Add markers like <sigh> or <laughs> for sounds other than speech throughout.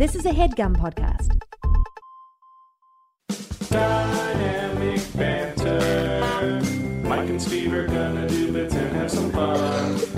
This is a headgum podcast. Dynamic banter. Mike and Steve are gonna do bits and have some fun.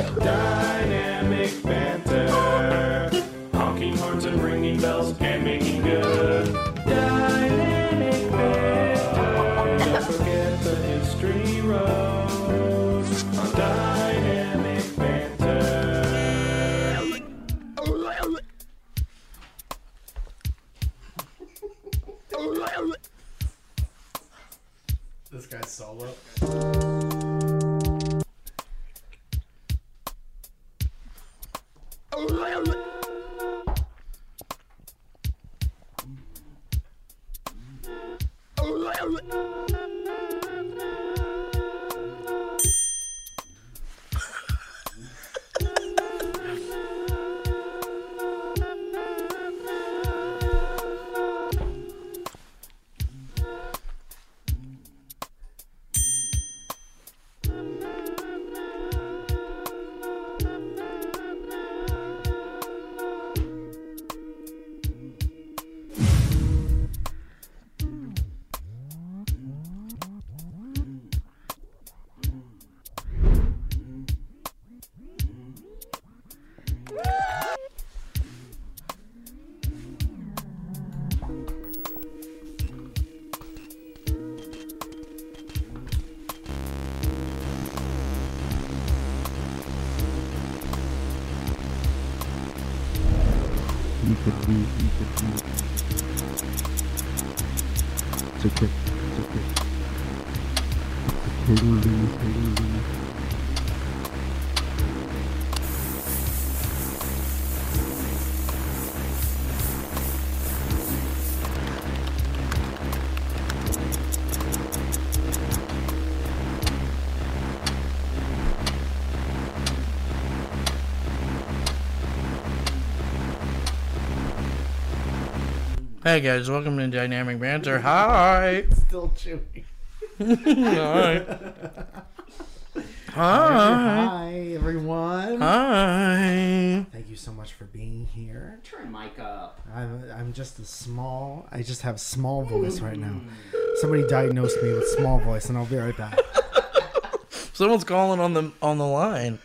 Hey guys, welcome to Dynamic Banter. Hi. <laughs> Still chewing. <laughs> Hi. Hi. Hi, everyone. Hi. Thank you so much for being here. Turn mic up. I'm, I'm just a small, I just have small hmm. voice right now. Somebody diagnosed me with small voice, and I'll be right back. <laughs> Someone's calling on the on the line.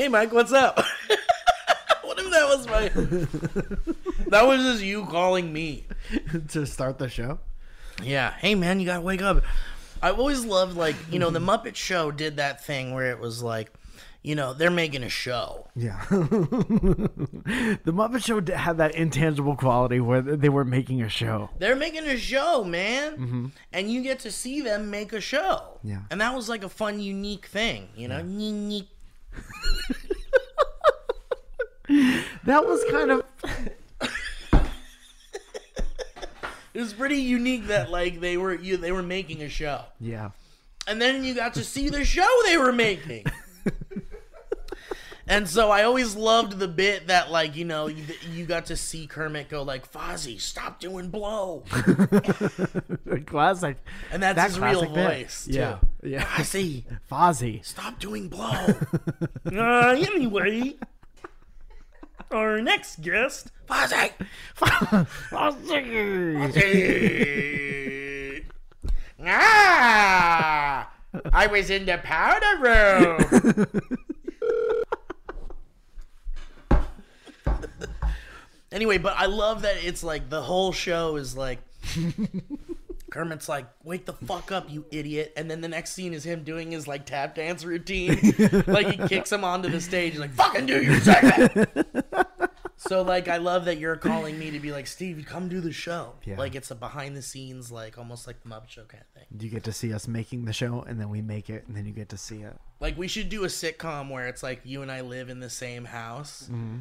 Hey Mike, what's up? <laughs> what if that was my <laughs> That was just you calling me. to start the show? Yeah. Hey man, you gotta wake up. I've always loved like, you know, the <laughs> Muppet Show did that thing where it was like, you know, they're making a show. Yeah. the Muppet Show had that intangible quality where they were making a show. They're making a show, man. Mm-hmm. And you get to see them make a show. Yeah. And that was like a fun, unique thing, you know? Unique. That was kind of. <laughs> It was pretty unique that like they were you they were making a show. Yeah. And then you got to see the show they were making. <laughs> and so I always loved the bit that like, you know, you, you got to see Kermit go like, "Fozzie, stop doing blow." <laughs> classic. And that's That his real bit. voice, too. Yeah. Yeah. Fozzie, Fozzie. stop doing blow. uh, anyway, our next guest, Fozzie. Fozzie. ah, I was in the powder room. <laughs> anyway, but I love that it's like the whole show is like <laughs> Kermit's like, "Wake the fuck up, you idiot!" And then the next scene is him doing his like tap dance routine. <laughs> like he kicks him onto the stage, like, "Fucking do your segment." <laughs> so like I love that you're calling me to be like Steve, you come do the show. Yeah. Like it's a behind the scenes, like almost like the Muppet Show kind of thing. You get to see us making the show, and then we make it, and then you get to see it. Like we should do a sitcom where it's like you and I live in the same house. Mm-hmm.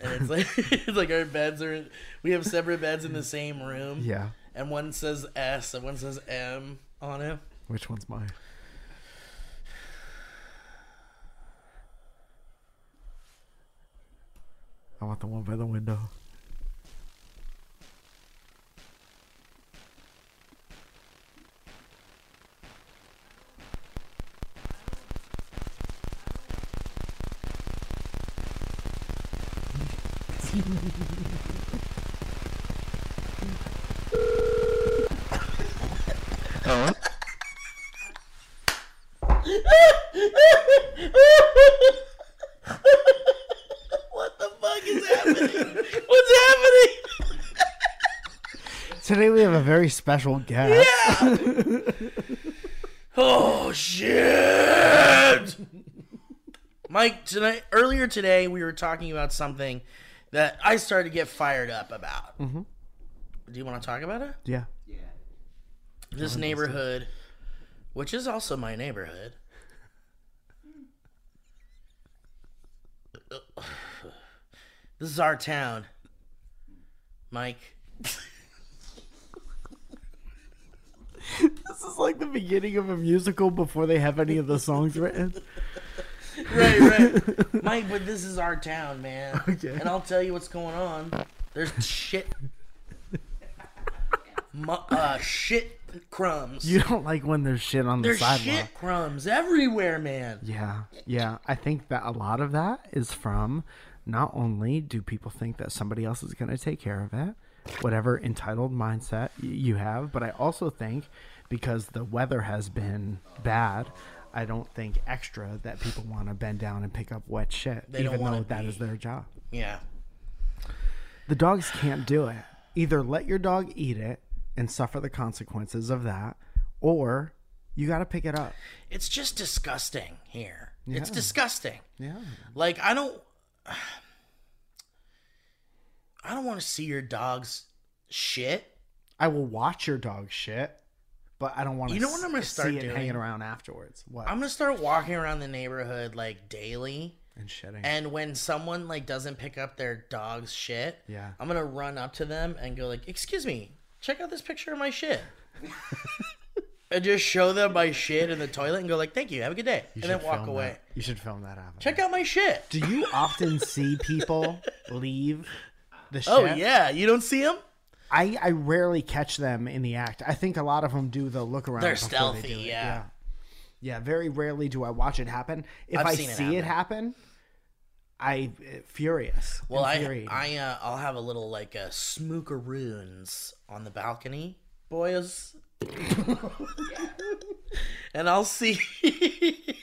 And it's like <laughs> it's like our beds are we have separate beds in the same room. Yeah. And one says S and one says M on it. Which one's mine? I want the one by the window. <laughs> Hello? What the fuck is happening? What's happening? Today we have a very special guest. Yeah. Oh shit! Mike, tonight earlier today we were talking about something that I started to get fired up about. Mm-hmm. Do you want to talk about it? Yeah. This neighborhood, which is also my neighborhood. <sighs> This is our town, Mike. This is like the beginning of a musical before they have any of the songs written. <laughs> right, right. <laughs> Mike, but this is our town, man. Okay. And I'll tell you what's going on. There's shit. <laughs> Mu- uh, shit crumbs. You don't like when there's shit on the sidewalk. There's shit crumbs everywhere, man. Yeah, yeah. I think that a lot of that is from not only do people think that somebody else is going to take care of it, whatever entitled mindset y- you have, but I also think because the weather has been bad, I don't think extra that people want to bend down and pick up wet shit, They don't even though that be- is their job. Yeah. The dogs can't do it. Either let your dog eat it and suffer the consequences of that, or you got to pick it up. It's just disgusting here. It's disgusting. Yeah. Like I don't <sighs> I don't want to see your dog's shit. I will watch your dog shit, but I don't want to. You know what I'm gonna start doing? hanging around afterwards. What? I'm going to start walking around the neighborhood like daily. and shitting. And when someone like doesn't pick up their dog's shit, Yeah. I'm gonna run up to them and go like, "Excuse me, check out this picture of my shit," and just show them my shit in the toilet and go like, "Thank you, have a good day," You and then should walk film away. that. You should film that happening. Check out my shit. Do you often see people leave the shit? Oh yeah, you don't see them? I, I rarely catch them in the act. I think a lot of them do the look around. They're before stealthy, They do it. yeah. yeah. Yeah, very rarely do I watch it happen. If I've I seen it see it happen, I uh, furious. Well, I. I uh, I'll have a little like uh, smookaroons on the balcony, boys, <laughs> and I'll see <laughs>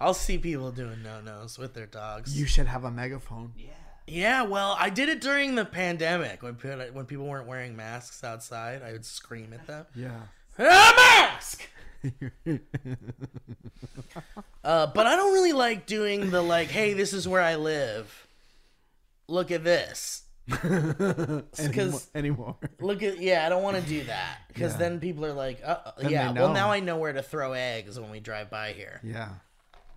I'll see people doing no nos with their dogs. you should have a megaphone. Yeah, Yeah. well, I did it during the pandemic when people, when people weren't wearing masks outside. I would scream at them. Yeah. A mask. <laughs> uh, but I don't really like doing the like, hey, this is where I live. Look at this. <laughs> Anymore. Because anymore. look at yeah, I don't want to do that because Yeah. then people are like, uh, yeah. Well, now I know where to throw eggs when we drive by here. Yeah.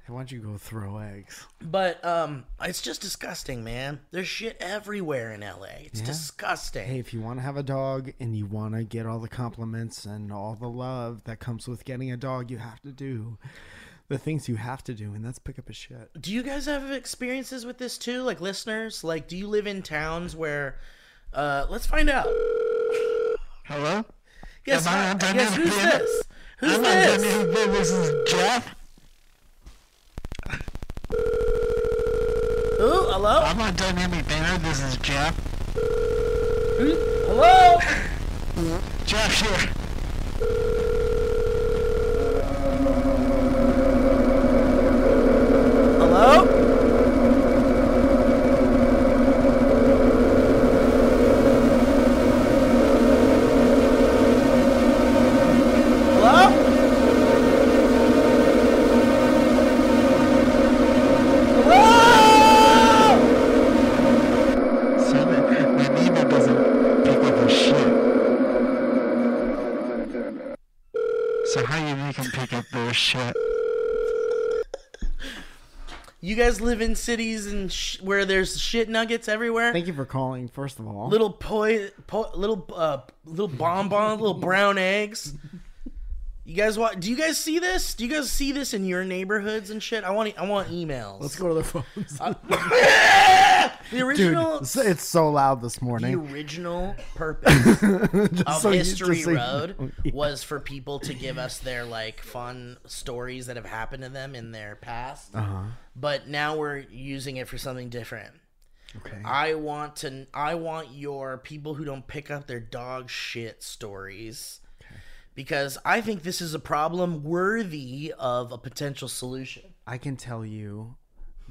Hey, why don't you go throw eggs? But um, it's just disgusting, man. There's shit everywhere in LA. It's disgusting. Hey, if you want to have a dog and you want to get all the compliments and all the love that comes with getting a dog, you have to do the things you have to do, and that's pick up a shit. Do you guys have experiences with this too? Like listeners, like do you live in towns where uh let's find out. Hello? Yes, Am I hi- on yes, Dynamic who's Banner? this? Who's I'm this? Not Dynamic This is Jeff. Ooh, hello? I'm on Dynamic Banner. This is Jeff. Hmm? Hello? Jeff here. Live in cities and sh- where there's shit nuggets everywhere. Thank you for calling. First of all, little poi, po- little uh, little bonbons, little brown eggs. You guys want? Do you guys see this? Do you guys see this in your neighborhoods and shit? I want. I want emails. let's go to the phones. <laughs> <laughs> the original. it's- it's so loud this morning. the original purpose <laughs> of so History just so you- Road Yeah. was for people to give us their like fun stories that have happened to them in their past. Uh-huh. But now we're using it for something different. Okay. I want to. I want your people who don't pick up their dog shit stories, because I think this is a problem worthy of a potential solution. I can tell you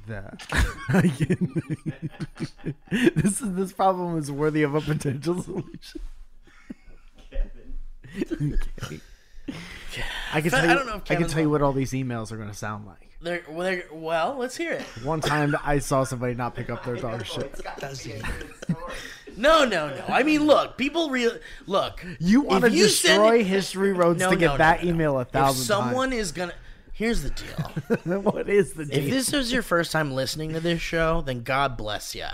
that <laughs> I can, <laughs> this is this problem is worthy of a potential solution. Okay. <laughs> I can tell you. I, don't know if I can tell you what all these emails are going to sound like. They're, well, they're, well, let's hear it. One time, I saw somebody not pick up their dog shit. No, no, no. I mean, look, people real look. You want to if you send destroy history roads No, to get no, that no. email a If thousand someone is gonna, here's the deal. <laughs> what is the deal? If this is your first time listening to this show, then God bless ya.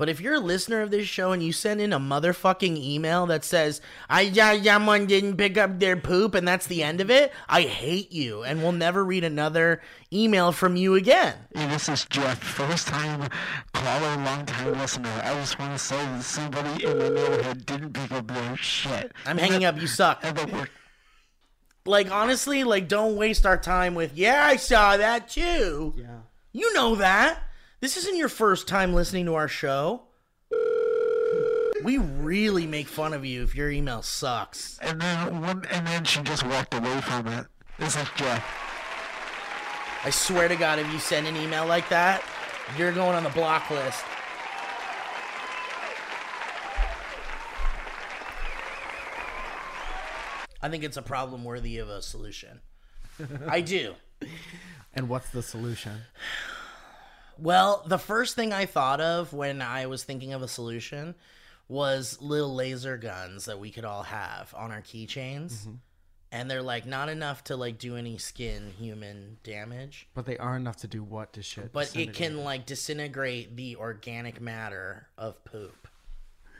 But if you're a listener of this show and you send in a motherfucking email that says, I yeah, someone didn't pick up their poop and that's the end of it, I hate you and we'll never read another email from you again. Hey, this is Jeff, first time caller, long time listener. I just want to say that somebody in my neighborhood didn't pick up their shit. I'm hanging up, you suck. And that we're Like honestly, like don't waste our time with, yeah, I saw that too. yeah. You know that. This isn't your first time listening to our show. We really make fun of you if your email sucks. and then one, and then she just walked away from it. This is Jeff. I swear to God, if you send an email like that, you're going on the block list. I think it's a problem worthy of a solution. I do. <laughs> And what's the solution? Well, the first thing I thought of when I was thinking of a solution was little laser guns that we could all have on our keychains. Mm-hmm. And they're like not enough to like do any skin human damage, But they are enough to do what to shit. but it can like disintegrate the organic matter of poop.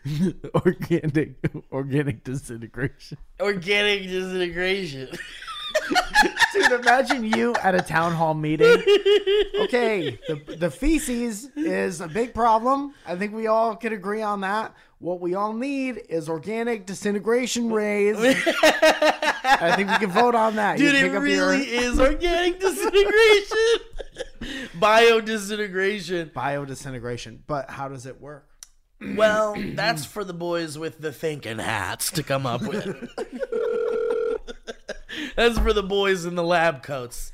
<laughs> organic organic disintegration. Organic disintegration. <laughs> <laughs> Dude, imagine you at a town hall meeting. Okay, the, the feces is a big problem. I think we all could agree on that. What we all need is organic disintegration rays. <laughs> I think we can vote on that. Dude, it really your is organic <laughs> disintegration. Bio disintegration. bio disintegration. But how does it work? Well, that's for the boys with the thinking hats to come up with. That's for the boys in the lab coats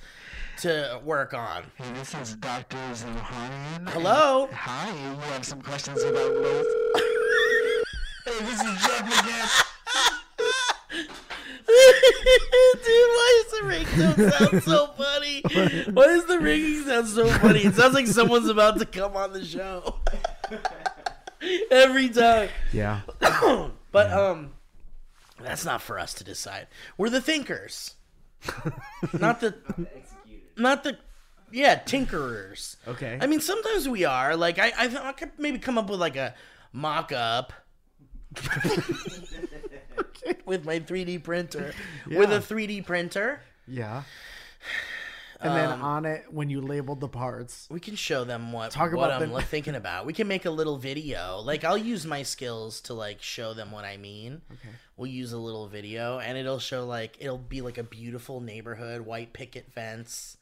to work on. Hey, this is Dr. Zohanian. Hello? Hi, you have some questions about both? <laughs> hey, this is Jeff again. <laughs> Dude, why does the ringtone sound so funny? Why does the ringing sound so funny? It sounds like someone's about to come on the show. <laughs> Every time. Yeah. <coughs> But um that's not for us to decide. We're the thinkers. <laughs> not the not the yeah, tinkerers. Okay. I mean sometimes we are. Like I I, th- I could maybe come up with like a mock up <laughs> <laughs> with my 3D printer. With a 3D printer. Yeah. And then Um, on it, when you labeled the parts, We can show them what, Talk what about I'm the- thinking about. We can make a little video. Like I'll use my skills to like show them what I mean. Okay. We'll use a little video and it'll show like it'll be like a beautiful neighborhood, white picket fence.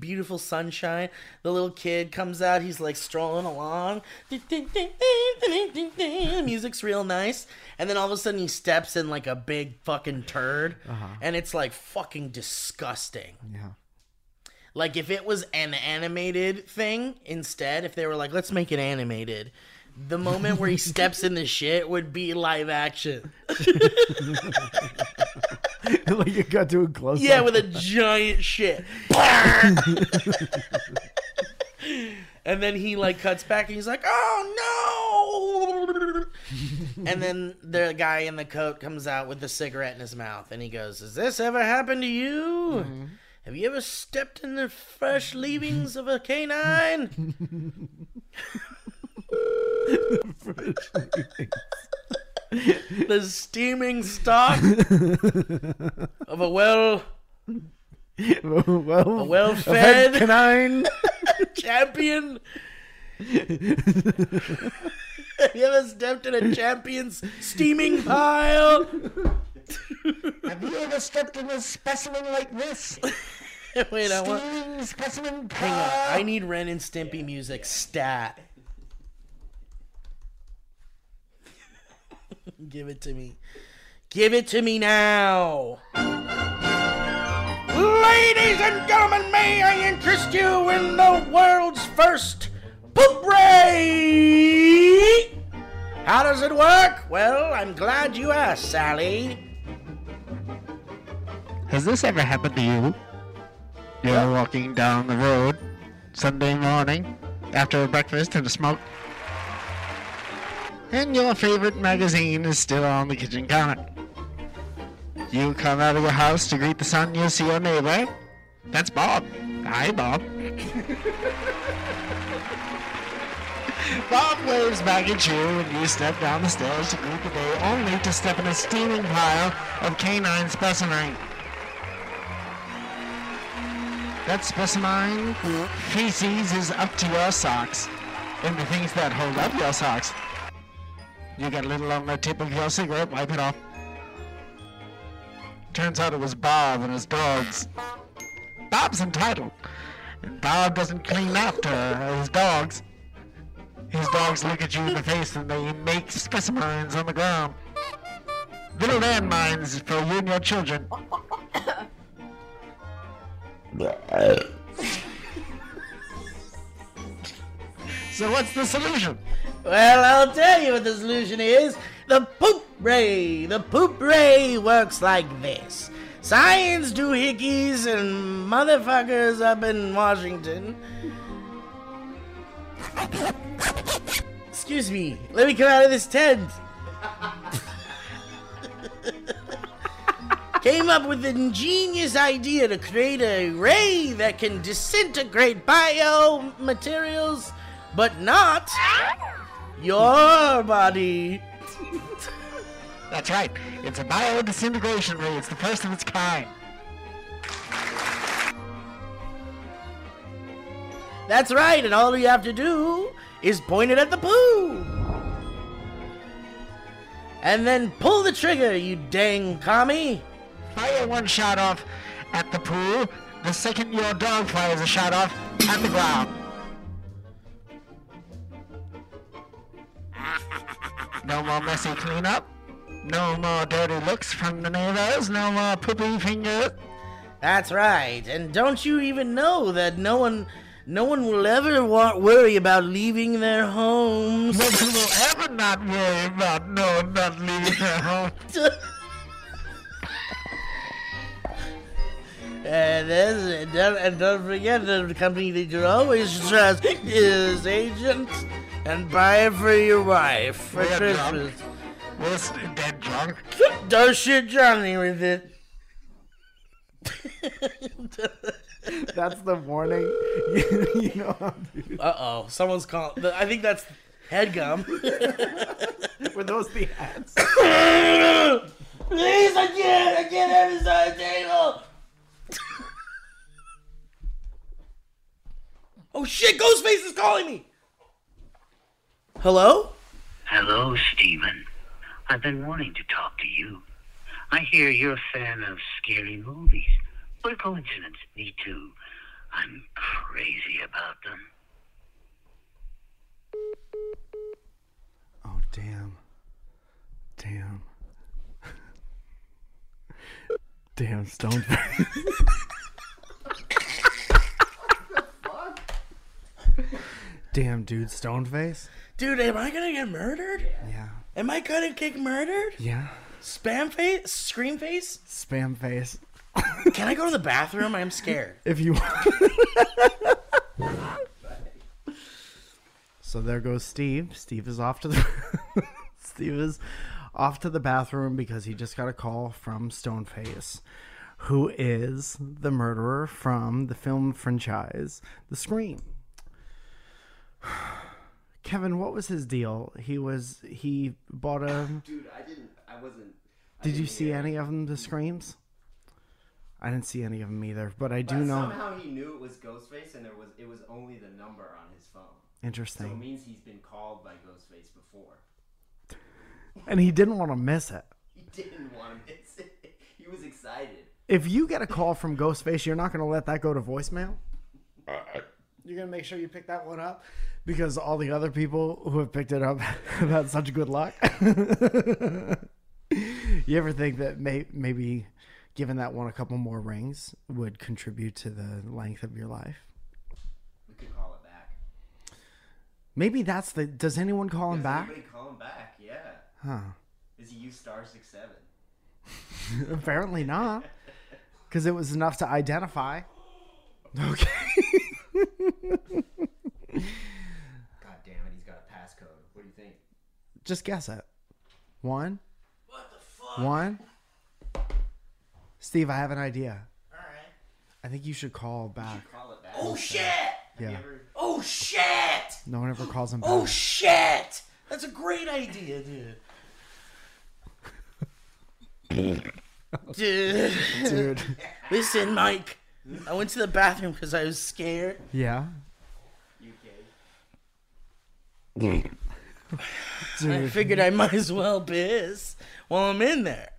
Beautiful sunshine. The little kid comes out. He's like strolling along. Music's real nice. And then all of a sudden he steps in like a big fucking turd. And it's like fucking disgusting. yeah. Like if it was an animated thing instead, if they were like, let's make it animated, the moment where he steps in the shit would be live action. <laughs> like you got to a close Yeah, with a giant shit. <laughs> and then he like cuts back and he's like, "Oh no!" and then the guy in the coat comes out with the cigarette in his mouth and he goes, "Has this ever happened to you?" Mm-hmm. Have you ever stepped in the fresh leavings of a canine? <laughs> <laughs> the steaming stock of a well well, a well-fed canine. <laughs> champion. Have you ever stepped in a champion's steaming pile? Have you ever stepped in a specimen like this? <laughs> Wait, I want. Steaming specimen Hang on. I need Ren and Stimpy music stat. <laughs> Give it to me. Give it to me now. Ladies and gentlemen, may I interest you in the world's first poop ray? How does it work? Well, I'm glad you asked, Sally. Has this ever happened to you? You're walking down the road Sunday morning after breakfast and a smoke, and your favorite magazine is still on the kitchen counter. You come out of your house to greet the sun, you see your neighbor. That's Bob. Hi, Bob. <laughs> Bob waves back at you, and you step down the stairs to greet the day, only to step in a steaming pile of canine specimen. That specimen hmm? feces is up to your socks, and the things that hold up your socks. You got a little on the tip of your cigarette, wipe it off. Turns out it was Bob and his dogs. Bob's entitled, and Bob doesn't clean after his dogs. His dogs look at you in the face and they make specimens on the ground. Little landmines for you and your children. <laughs> So what's the solution? Well, I'll tell you what the solution is. The poop ray. The poop ray works like this. Science doohickeys and motherfuckers up in Washington. Excuse me. Let me come out of this tent. Came up with an ingenious idea to create a ray that can disintegrate biomaterials, but not your body. That's right. It's a biodisintegration ray. It's the first of its kind. That's right, and all you have to do is point it at the poo. And then pull the trigger, you dang commie. Fire one shot off at the pool. The second your dog fires a shot off at the ground. No more messy cleanup. No more dirty looks from the neighbors. No more poopy fingers. That's right, and don't you even know that no one, no one will ever wa- worry about leaving their homes. Nobody will ever not worry about no one not leaving their <laughs> home. And, this, and, don't, and don't forget the company that you always trust is Agent and buy it for your wife for Yeah, Christmas. Was dead drunk? Don't shoot Johnny with it. <laughs> That's the warning. <laughs> you know, Uh oh, someone's calling. I think that's headgum. <laughs> were those the ads? <coughs> Please, I can't. I can't have this on the table. <laughs> oh shit! Ghostface is calling me. Hello? Hello, Stephen. I've been wanting to talk to you. I hear you're a fan of scary movies. What a coincidence. Me too. I'm crazy about them. Oh damn. Damn. Damn stone. <laughs> Damn dude, Stoneface? Dude, am I gonna get murdered? Yeah. Am I gonna get murdered? Yeah. Spam face? Scream face? Spam face. Can I go to the bathroom? I'm scared. <laughs> If you want. So there goes Steve. Steve is off to the <laughs> Steve is off to the bathroom because he just got a call from Stoneface, who is the murderer from the film franchise The Scream. <sighs> Kevin, what was his deal? He was he bought a. <sighs> Dude, I didn't. I wasn't. I Did you didn't see hear. any of them? The screams. I didn't see any of them either, but I do But know. somehow he knew it was Ghostface, and there was it was only the number on his phone. Interesting. So it Interesting, means he's been called by Ghostface before. And he didn't want to miss it. He didn't want to miss it. <laughs> He was excited. If you get a call from Ghostface, you're not going to let that go to voicemail. Uh, you're going to make sure you pick that one up because all the other people who have picked it up <laughs> have had such good luck. <laughs> you ever think that may, maybe giving that one a couple more rings would contribute to the length of your life? We could call it back. Maybe that's the. Does anyone call him Does back? anybody call him back? Yeah. Huh. Does he use star six seven? <laughs> Apparently not. <laughs> Because it was enough to identify. Okay. God damn it, he's got a passcode. What do you think? Just guess it. One. What the fuck? One. Steve, I have an idea. Alright. I think you should call back. Call it back. Oh shit! Yeah. Ever- Oh shit! No one ever calls him oh, back. Oh shit! That's a great idea, dude. Dude. Dude. Listen, Mike. I went to the bathroom because I was scared. Yeah. UK. I Dude. figured I might as well piss while I'm in there.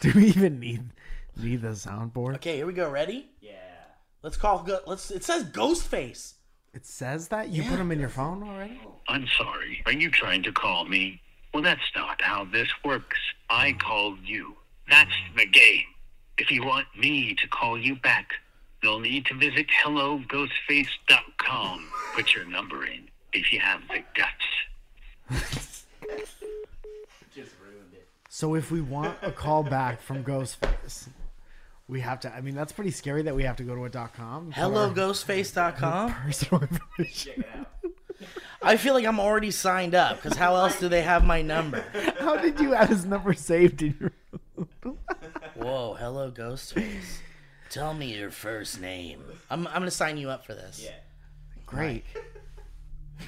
Do we even need need the soundboard? Okay, here we go. Ready? Yeah. Let's call. Go, let's. It says Ghostface. It says that? You put him in your phone already? I'm sorry. Are you trying to call me? Well, that's not how this works. I called you. That's the game. If you want me to call you back, you'll need to visit helloghostface.com. Put your number in if you have the guts. Just ruined it. So if we want a call back from Ghostface, we have to. I mean, that's pretty scary that we have to go to a dot com. and put our Personal information. Check it out. <laughs> I feel like I'm already signed up because how else do they have my number? <laughs> How did you have his number saved in your? <laughs> Whoa, hello Ghostface. Tell me your first name. I'm, I'm gonna sign you up for this. Yeah. Great.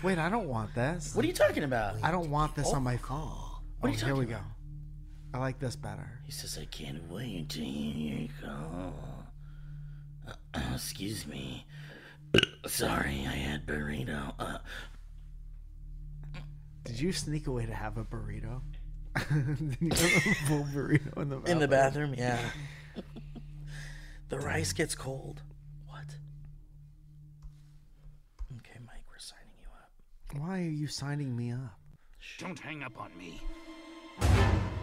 Wait, I don't want this. What are you talking about? I don't want this on oh. my phone. What are you oh, here we talking go. I like this better. He says, I can't wait to hear you call. Uh, <clears throat> excuse me. <clears throat> Sorry, I had burrito. Uh, Did you sneak away to have a burrito? <laughs> Did you have a full burrito in the bathroom? in the bathroom? bathroom, yeah. <laughs> the rice gets cold. What? Okay, Mike, we're signing you up. Why are you signing me up? Don't hang up on me.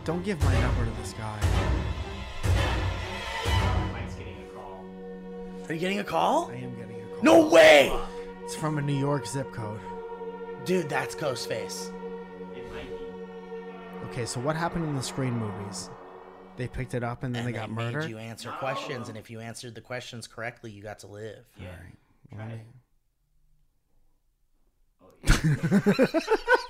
Don't give my number to this guy. Mike's getting a call. Are you getting a call? I am getting a call. No way! It's from a New York zip code. Dude, that's Ghostface. It might be. Okay, so what happened in the Scream movies? They picked it up and then And they got made murdered. you answer questions, and if you answered the questions correctly, you got to live. Yeah. Let me- <laughs>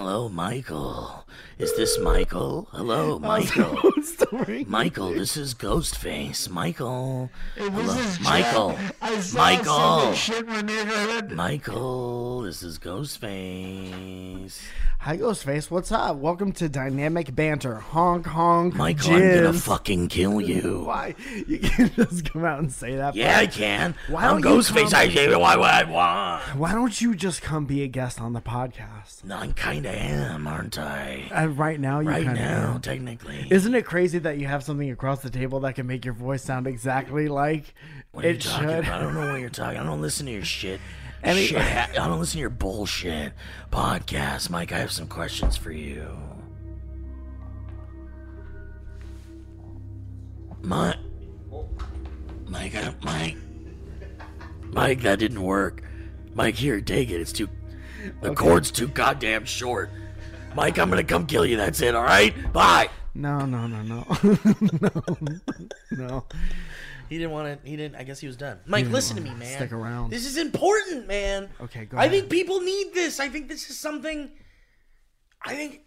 Hello, Michael. Is this Michael? Hello, Michael. <laughs> Michael, this is Ghostface. Michael. Hey, Hello, Michael. Michael. some shit in my neighborhood. Michael, this is Ghostface. Hi, Ghostface. What's up? Welcome to Dynamic Banter. Honk, honk. Michael, I'm gonna fucking kill <laughs> you. Why? You can't just come out and say that. Yeah, I can. Why I'm don't you Ghostface. come- I what I want. Why don't you just come be a guest on the podcast? No, I kinda am, aren't I? Uh, right now, you Right kind now, of. technically. Isn't it crazy that you have something across the table that can make your voice sound exactly like What are you it talking should? about? I don't know what you're <laughs> talking. I don't listen to your shit. Any- shit. ha- I don't listen to your bullshit podcast, Mike. I have some questions for you. My, Mike, I, Mike, Mike, that didn't work. Mike, here, take it. It's too. The cord's too goddamn short. Mike, I'm gonna come kill you. That's it. All right. Bye. No, no, no, no, <laughs> no, no. He didn't want to. He didn't. I guess he was done. Mike, didn't listen to me, wanna man. stick around. This is important, man. Okay, go I ahead. think people need this. I think this is something. I think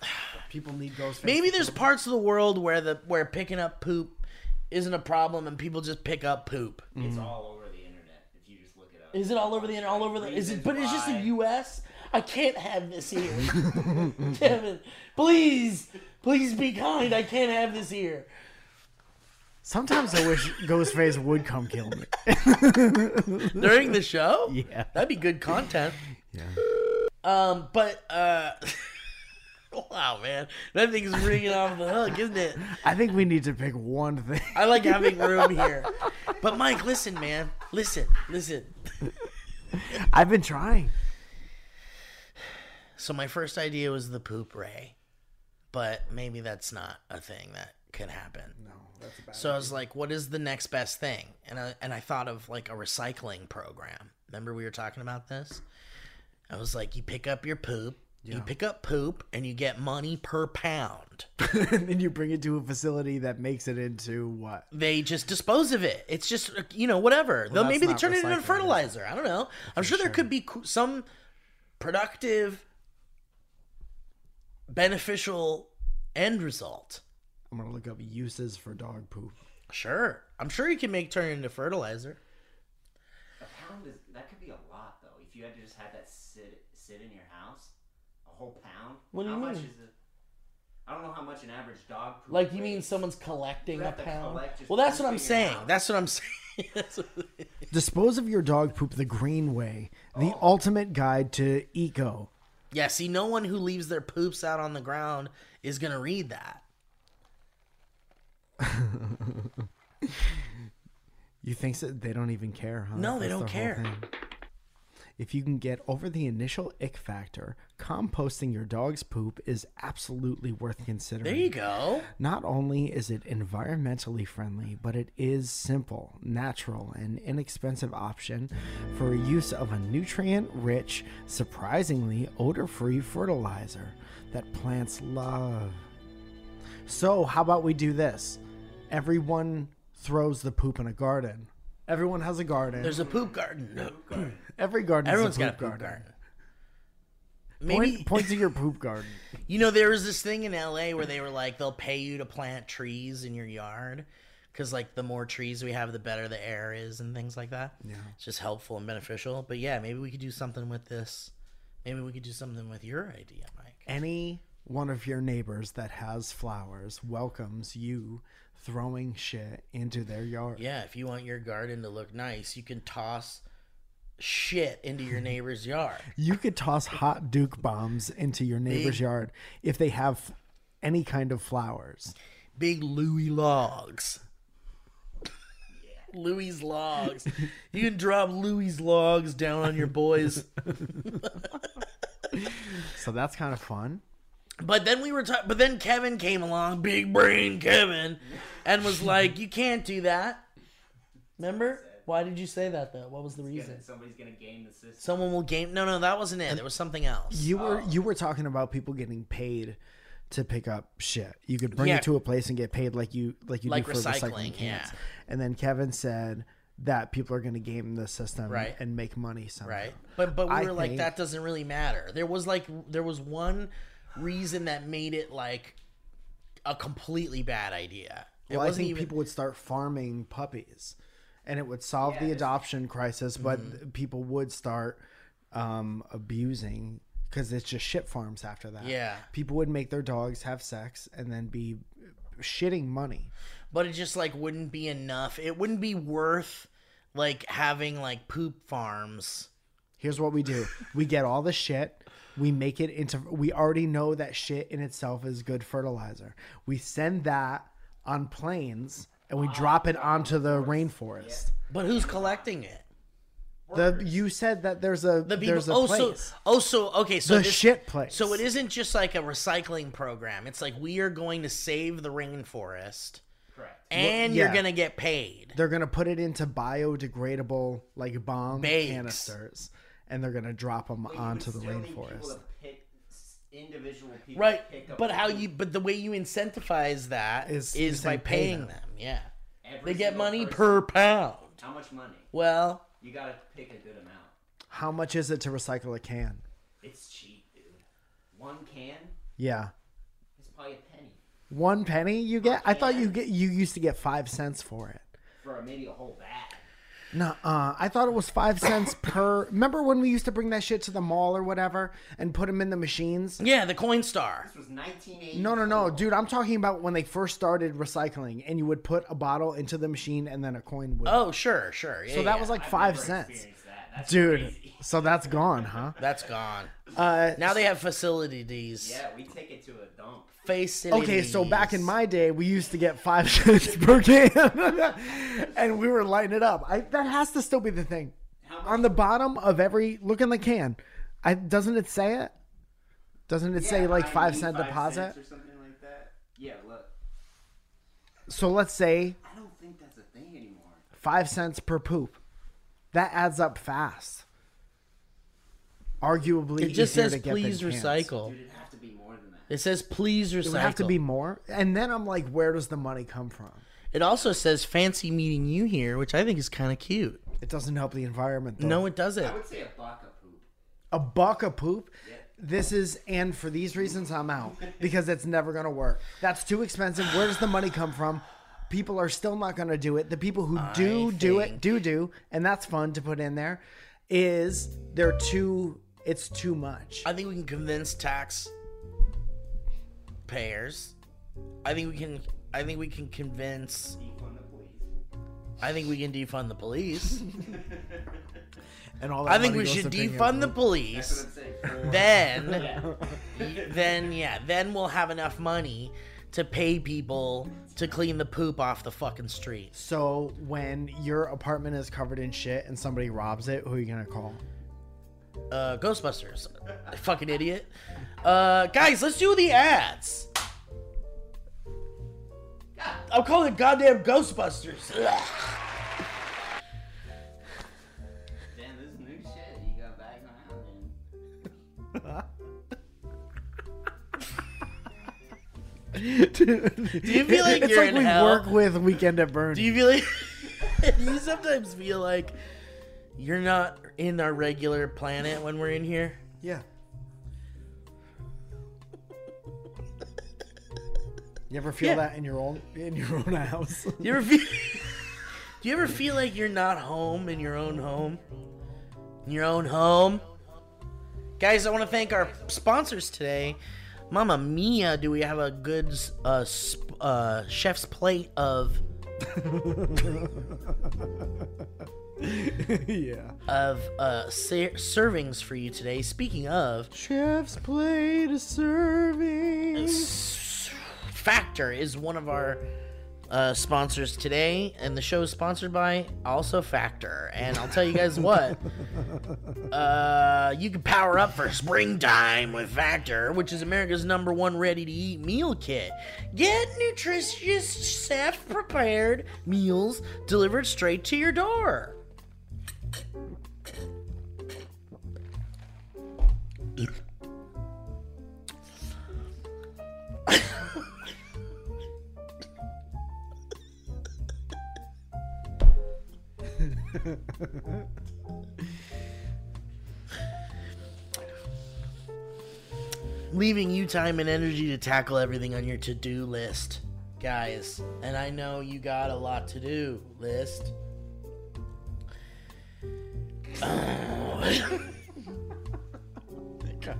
<sighs> People need Ghostface. maybe there's parts of the world where the where picking up poop isn't a problem and people just pick up poop. It's all over the internet if you just look it up. Is it all over the internet? All over the? Is it? But it's just the U.S. I can't have this here. <laughs> Kevin, please, please be kind. I can't have this here. Sometimes I wish Ghostface would come kill me. <laughs> during the show. Yeah. that'd be good content. Yeah. Um, but uh, <laughs> wow, man, that thing's ringing off the hook, isn't it? I think we need to pick one thing. I like having room <laughs> here. But Mike, listen, man, listen, listen. I've been trying. So my first idea was the poop ray, but maybe that's not a thing that could happen. No, that's bad. So I was like, what is the next best thing? And I, and I thought of like a recycling program. Remember we were talking about this? I was like, you pick up your poop, you pick up poop, and you get money per pound. <laughs> and then you bring it to a facility that makes it into what? They just dispose of it. It's just you know whatever. They'll maybe they turn it into fertilizer. I don't know. I'm sure there could be some productive, beneficial end result. I'm gonna look up uses for dog poop. Sure, I'm sure you can make turn it into fertilizer. A pound is that could be a lot though. If you had to just have that sit sit in your house, a whole pound. What do you much mean? is it? I don't know how much an average dog. Poop Like you mean weighs. someone's collecting You a have to pound? collect just Well, that's what poop I'm in your saying. house. That's what I'm <laughs> saying. That's what- Dispose of your dog poop the green way. The oh. ultimate guide to eco. yeah. See, no one who leaves their poops out on the ground is gonna read that. <laughs> You think that they don't even care, huh? No, they That's don't the care. If you can get over the initial ick factor, composting your dog's poop is absolutely worth considering. There you go. Not only is it environmentally friendly, but it is simple, natural, and inexpensive option for use of a nutrient-rich, surprisingly odor-free fertilizer that plants love. So, how about we do this? Everyone throws the poop in a garden. Everyone has a garden. There's a poop garden. <clears throat> Every garden Everyone's a got a poop garden. Maybe Point, point to your poop garden. <laughs> you know there was this thing in LA where they were like they'll pay you to plant trees in your yard because like the more trees we have, the better the air is and things like that. Yeah. it's just helpful and beneficial. But yeah, maybe we could do something with this. Maybe we could do something with your idea, Mike. Any one of your neighbors that has flowers welcomes you throwing shit into their yard. Yeah, if you want your garden to look nice, you can toss shit into your neighbor's yard. You could toss hot Duke bombs into your neighbor's Big- yard if they have any kind of flowers. Big Louis logs. Louis logs. You can drop Louis logs down on your boys. <laughs> So that's kind of fun. But then we were talking. But then Kevin came along, big brain Kevin, and was like, "You can't do that." Remember? Why did you say that though? What was the reason? Somebody's gonna game the system. Someone will game. No, no, that wasn't it. There was something else. You were oh. you were talking about people getting paid to pick up shit. You could bring Yeah. it to a place and get paid like you like you Like do for recycling, recycling, cans. yeah. And then Kevin said that people are going to game the system Right. and make money somehow. right? But but we I were like, think- that doesn't really matter. There was like there was one reason that made it like a completely bad idea. It Well, I think even. people would start farming puppies, and it would solve Yeah, the adoption crisis. But Mm-hmm. people would start um, abusing because it's just shit farms after that. Yeah. people would make their dogs have sex and then be shitting money. but it just like wouldn't be enough. It wouldn't be worth like having like poop farms. Here's what we do: we get all the shit. We make it into. We already know that shit in itself is good fertilizer. We send that on planes and we drop it onto the rainforest. But who's collecting it? The you said that there's a The people. there's a oh, place. so oh, so okay. So the this- shit place. So it isn't just like a recycling program. It's like we are going to save the rainforest, Correct. and yeah. you're gonna get paid. They're gonna put it into biodegradable like bomb Bags. canisters, and they're gonna drop them But onto the still need people rainforest. pick individual people. Right, pick up but how poop. you? But the way you incentivize that Is is, by paying them. them. Yeah. Every They get money person. per pound. How much money? Well, You gotta pick a good amount. How much is it to recycle a can? It's cheap, dude. One can Yeah. It's probably a penny One penny you get? I thought you get you used to get five cents for it. for maybe a whole bag. No, uh, I thought it was five cents per. Remember when we used to bring that shit to the mall or whatever and put them in the machines? yeah, the Coinstar. This was 1980. No, no, no, dude. I'm talking about when they first started recycling, and you would put a bottle into the machine, and then a coin would. Oh, sure, sure. Yeah, so that yeah. was like I've five cents, that. That's dude. crazy. So that's gone, huh? that's gone. Uh, Now they have facility facilities. Yeah, we take it to a dump. Facilities. Okay, so back in my day, we used to get five <laughs> cents per can, <laughs> and we were lighting it up. I, that has to still be the thing. On the bottom of every look in the can, I doesn't it say it? Doesn't it say like five cent five deposit? cents or something like that. Yeah, look. So let's say I don't think that's a thing anymore. five cents per poop. That adds up fast. Arguably, it just says to get please recycle. Dude, it'd have to be more than that. It says please recycle. It would have to be more, and then I'm like, where does the money come from? It also says fancy meeting you here, which I think is kind of cute. It doesn't help the environment. Though. No, it doesn't. I would say a buck of poop. a buck of poop. Yeah. This is, and for these reasons, I'm out because it's never gonna work. That's too expensive. Where does the money come from? People are still not gonna do it. The people who do do it do do, and that's fun to put in there. Is they're too? It's too much. I think we can convince tax payers. I think we can. I think we can convince. Defund the police. I think we can defund the police. <laughs> And all I think we should defund the That's police. what I'm. For- <laughs> Then, <laughs> Yeah. then yeah, then we'll have enough money to pay people to clean the poop off the fucking street. So when your apartment is covered in shit and somebody robs it, who are you gonna call? Uh, Ghostbusters, fucking idiot. Uh, guys, let's do the ads. I'm calling it goddamn Ghostbusters. Ugh. Damn, this new shit. You got bags on out, Do you feel like it's you're like in we hell? work with Weekend at Burn? Do you feel like <laughs> do you sometimes feel like you're not in our regular planet when we're in here? Yeah. You ever feel Yeah. that in your own in your own house? Do <laughs> you ever feel Do you ever feel like you're not home in your own home? In your own home? Guys, I want to thank our sponsors today. Mama Mia, do we have a good uh, sp- uh, chef's plate of <laughs> <laughs> yeah. of uh, ser- servings for you today? Speaking of, Chef's plate a serving. Factor is one of our uh, sponsors today, and the show is sponsored by also Factor. And I'll tell you guys what, <laughs> uh, you can power up for springtime with Factor, which is America's number one ready-to-eat meal kit. Get nutritious, chef-prepared meals delivered straight to your door. Leaving you time and energy to tackle everything on your to-do list guys. And i know you got a lot to do list <sighs> <laughs> <laughs>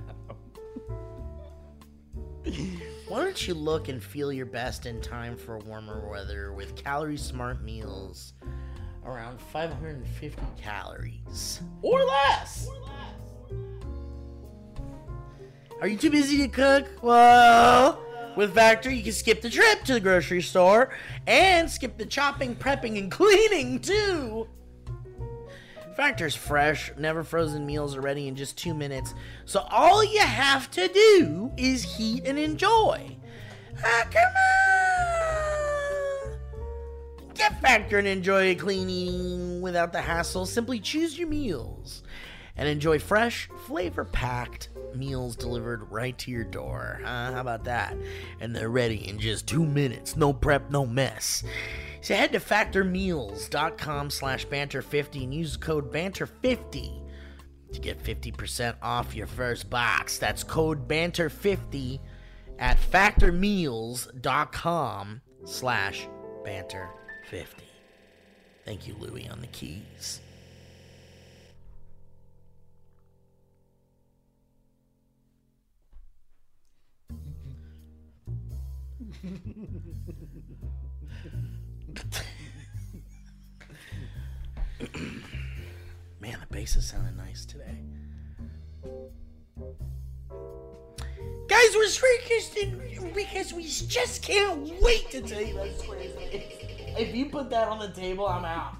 why don't you look and feel your best in time for warmer weather with calorie smart meals around 550 calories or less are you too busy to cook? Well, with Factor, you can skip the trip to the grocery store and skip the chopping, prepping, and cleaning too. Factor's fresh, never frozen meals are ready in just two minutes, so all you have to do is heat and enjoy. Ah, come on! Get Factor and enjoy clean eating without the hassle. Simply choose your meals and enjoy fresh, flavor packed meals delivered right to your door. How about that? And they're ready in just two minutes. No prep, no mess. So head to factormeals.com slash banter50 and use code banter50 to get 50% off your first box. That's code banter50 at factormeals.com slash banter50. Thank you, Louie, on the keys. <laughs> <clears throat> Man, the bass is sounding nice today. Guys, we're freaking because we just can't wait to tell you that story. If you put that on the table, I'm out.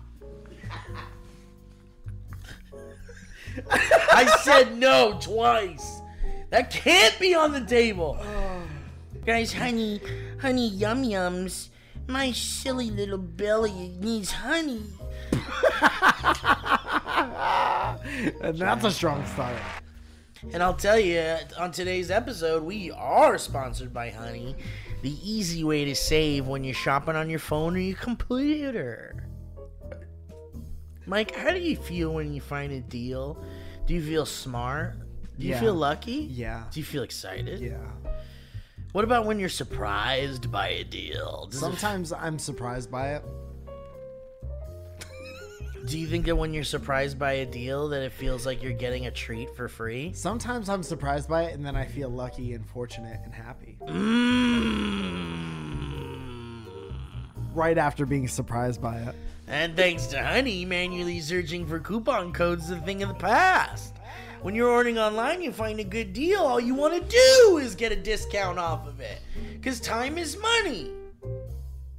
<laughs> I said no twice. That can't be on the table. <sighs> Guys, honey, honey, yum yums. My silly little belly needs honey. <laughs> And that's a strong start. And I'll tell you, on today's episode, we are sponsored by Honey, the easy way to save when you're shopping on your phone or your computer. Mike, how do you feel when you find a deal? Do you feel smart? Do you Yeah. feel lucky? Yeah. Do you feel excited? Yeah. What about when you're surprised by a deal? Does it- Sometimes I'm surprised by it. Do you think that when you're surprised by a deal that it feels like you're getting a treat for free? Sometimes I'm surprised by it, and then I feel lucky and fortunate and happy. Mmm. Right after being surprised by it. And thanks to Honey, manually searching for coupon codes is a thing of the past. When you're ordering online, you find a good deal. All you want to do is get a discount off of it. Because time is money.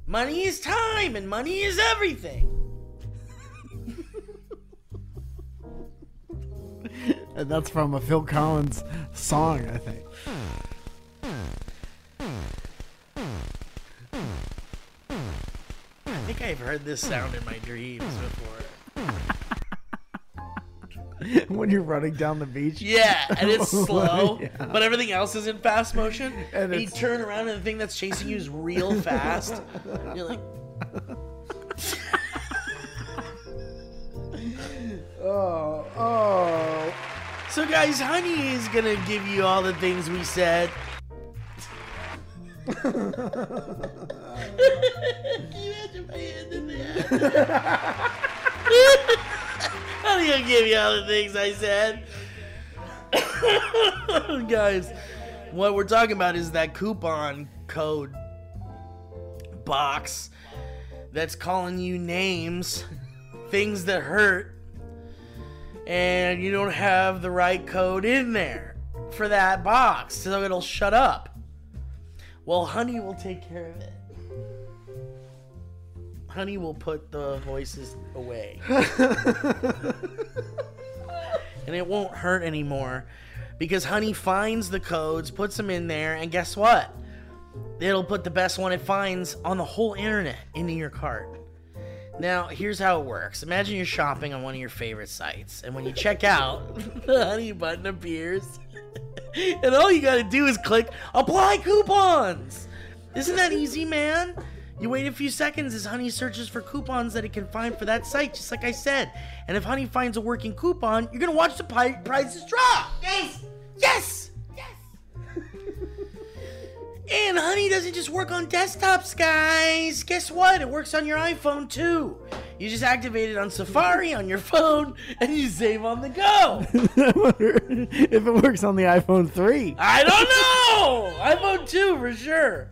Money is time, and money is everything. And that's from a Phil Collins song, I think. I think I've heard this sound in my dreams before. <laughs> when you're running down the beach. Yeah, and it's <laughs> slow, Yeah. but everything else is in fast motion. <laughs> And, And you turn around, and the thing that's chasing you is real fast. You're like, Oh, oh. So, guys, Honey is gonna give you all the things we said. Honey will give you all the things I said. <coughs> guys, what we're talking about is that coupon code box that's calling you names, things that hurt and you don't have the right code in there for that box, so it'll shut up. Well, Honey will take care of it. Honey will put the voices away. <laughs> and it won't hurt anymore because Honey finds the codes, puts them in there, and guess what? It'll put the best one it finds on the whole internet into your cart. Now, here's how it works. Imagine you're shopping on one of your favorite sites, and when you check out, <laughs> the honey button appears. <laughs> and all you gotta do is click apply coupons. Isn't that easy, man? You wait a few seconds as Honey searches for coupons that it can find for that site, just like I said. And if Honey finds a working coupon, you're gonna watch the pi- prices drop. Yes! Yes! And Honey doesn't just work on desktops, guys. Guess what? It works on your iPhone too. You just activate it on Safari on your phone and you save on the go. <laughs> I wonder if it works on the iPhone 3. I don't <laughs> know. iPhone 2 for sure.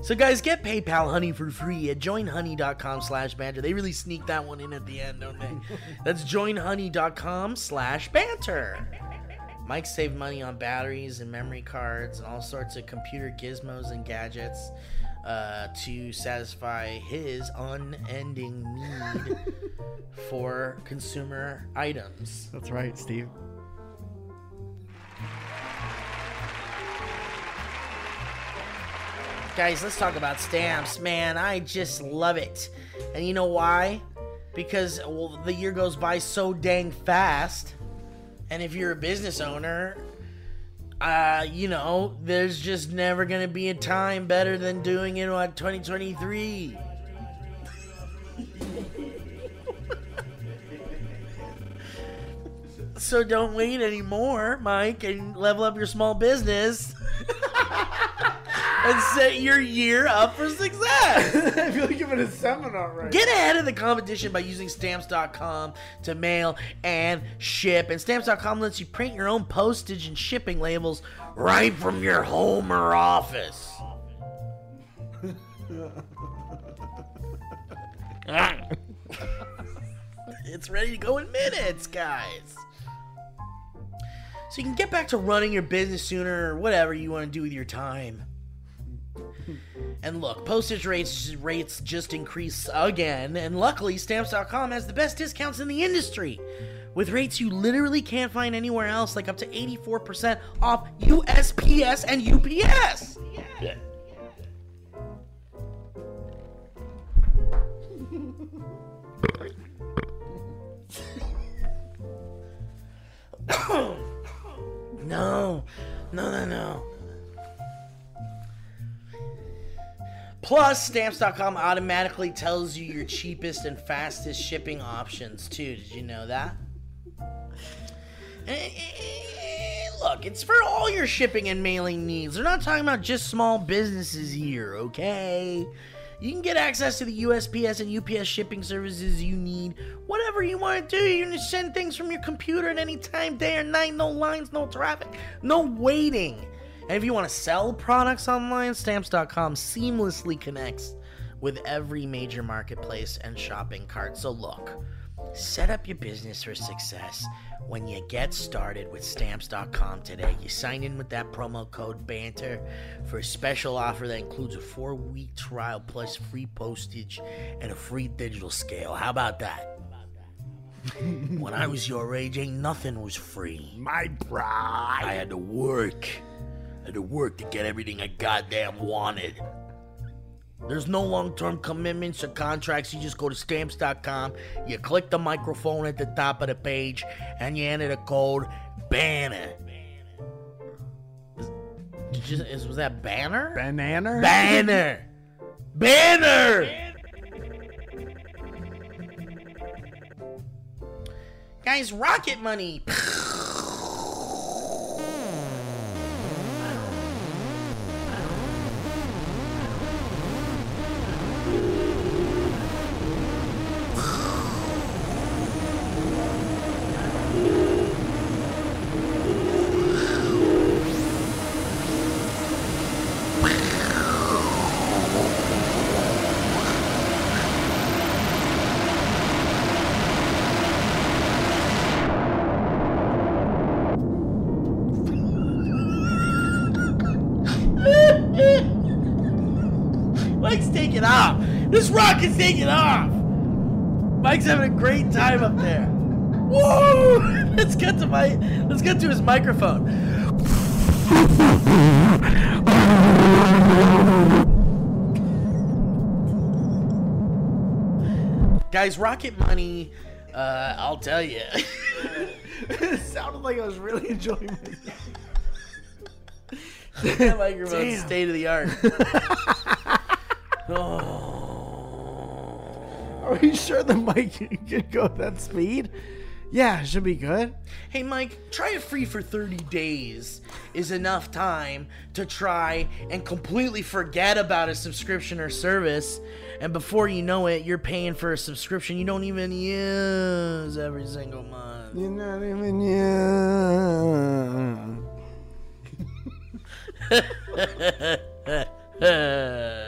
So guys, get PayPal Honey for free at joinhoney.com slash banter. They really sneak that one in at the end, don't they? <laughs> That's joinhoney.com slash banter. Mike saved money on batteries and memory cards and all sorts of computer gizmos and gadgets uh, to satisfy his unending need <laughs> for consumer items. That's right, Steve. Guys, let's talk about stamps, man. I just love it. And you know why? Because well, the year goes by so dang fast. And if you're a business owner, uh, you know, there's just never going to be a time better than doing it on 2023. So don't wait anymore, Mike, and level up your small business and set your year up for success. <laughs> I feel like I'm in a seminar right Get ahead of the competition by using stamps.com to mail and ship. And stamps.com lets you print your own postage and shipping labels right from your home or office. <laughs> it's ready to go in minutes, guys. So you can get back to running your business sooner or whatever you want to do with your time. And look, postage rates rates just increase again, and luckily stamps.com has the best discounts in the industry. With rates you literally can't find anywhere else, like up to 84% off USPS and UPS. <coughs> <coughs> <coughs> Oh. No, no, no, no. Plus, stamps.com automatically tells you your cheapest and fastest shipping options, too. Did you know that? Eh, Look, it's for all your shipping and mailing needs. They're not talking about just small businesses here, okay? You can get access to the USPS and UPS shipping services you need. Whatever you want to do, you can send things from your computer at any time, day or night. No lines, no traffic, no waiting. And if you want to sell products online, stamps.com seamlessly connects with every major marketplace and shopping cart. So look, set up your business for success when you get started with stamps.com today. You sign in with that promo code BANTER for a special offer that includes a four week trial plus free postage and a free digital scale. How about that? <laughs> when I was your age, ain't nothing was free. My bride. I had to work. I had to work to get everything I goddamn wanted. There's no long term commitments or contracts. You just go to stamps.com, you click the microphone at the top of the page, and you enter the code BANNER. Did you, is, was that banner? Banana? Banner! Banner! Guys, rocket money! <laughs> rocket's taking off. Mike's having a great time up there. <laughs> Woo! <laughs> Let's get to my. Let's get to his microphone. Guys, Rocket Money. Uh, I'll tell you. <laughs> it sounded like I was really enjoying it. that microphone's state of the art. oh. <laughs> Are you sure the mic could go at that speed? Yeah, it should be good. Hey, Mike, try it free for 30 days is enough time to try and completely forget about a subscription or service. And before you know it, you're paying for a subscription you don't even use every single month. You're not even young.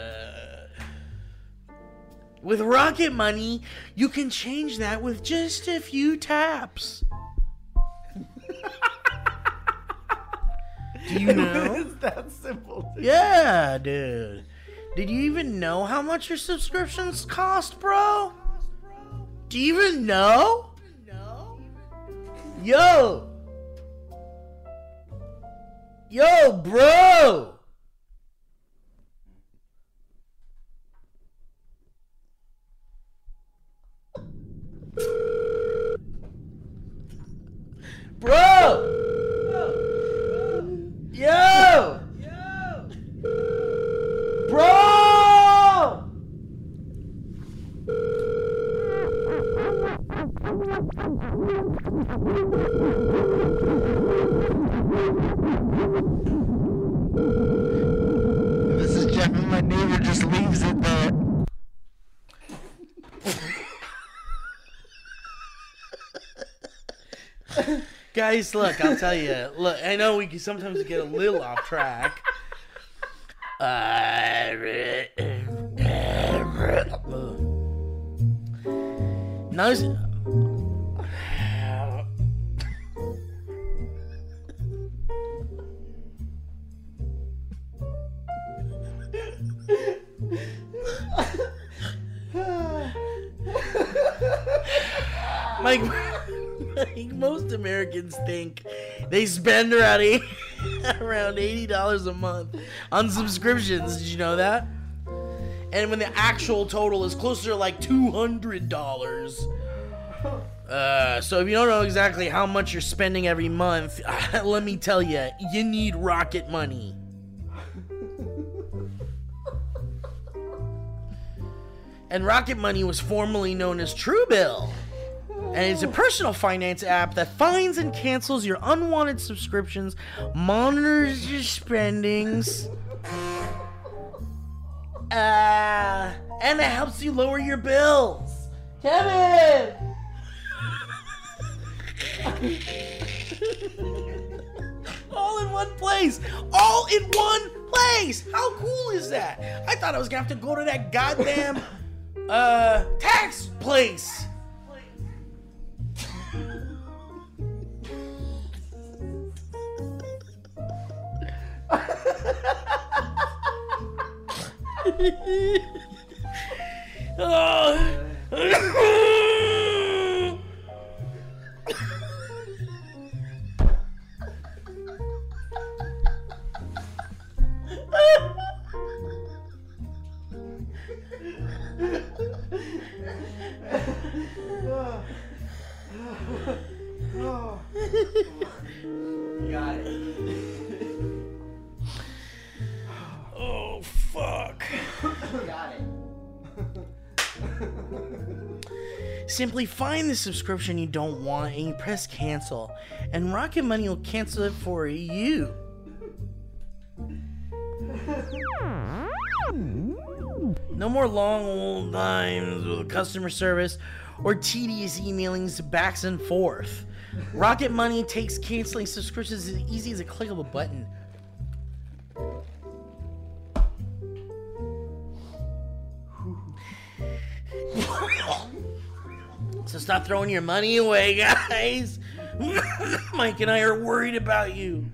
<laughs> with Rocket Money, you can change that with just a few taps. Do you <laughs> know? It's that simple. Yeah, dude. Did you even know how much your subscriptions cost, bro? Do you even know? Yo! Yo, bro! Bro! Yo! Bro! This is Jeff and my neighbor just leaves it there. <laughs> Guys, look, I'll tell you. Look, I know we can sometimes get a little off track. Nice. Mike, most Americans think they spend around eight, <laughs> around eighty dollars a month on subscriptions. Did you know that? And when the actual total is closer to like two hundred dollars. Uh, so if you don't know exactly how much you're spending every month, <laughs> let me tell you, you need Rocket Money. and Rocket Money was formerly known as Truebill. And it's a personal finance app that finds and cancels your unwanted subscriptions, monitors your spendings, uh, and it helps you lower your bills. Kevin! All in one place! All in one place! How cool is that? I thought I was gonna have to go to that goddamn uh tax place. Oh. Got it. Fuck. Got it. Simply find the subscription you don't want and you press cancel, and Rocket Money will cancel it for you. No more long old times with customer service or tedious emailings backs and forth. Rocket Money takes canceling subscriptions as easy as a click of a button. So stop throwing your money away, <laughs> guys. <laughs> Mike and I are worried about you.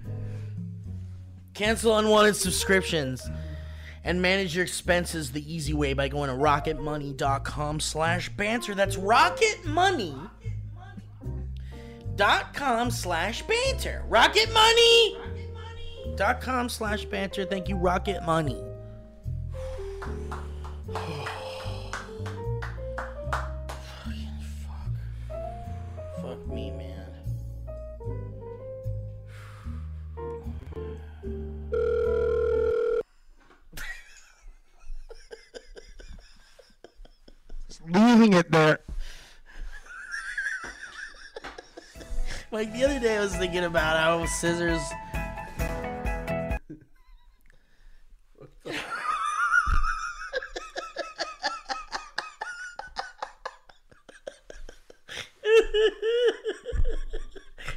Cancel unwanted subscriptions and manage your expenses the easy way by going to rocketmoney.com slash banter. That's rocketmoney.com slash banter. Rocketmoney.com slash banter. Thank you, Rocket Money. <sighs> Leaving it there. Like the other day, I was thinking about how scissors.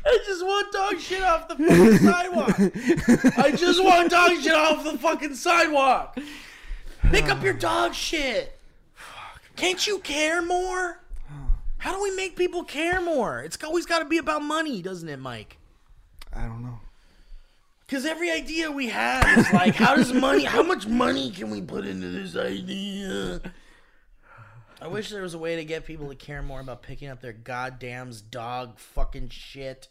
I just want dog shit off the fucking sidewalk. I just want dog shit off the fucking sidewalk. Pick up your dog shit. Can't you care more? How do we make people care more? It's always got to be about money, doesn't it, Mike? I don't know. Because every idea we have is like, how does money, how much money can we put into this idea? I wish there was a way to get people to care more about picking up their goddamn dog fucking shit.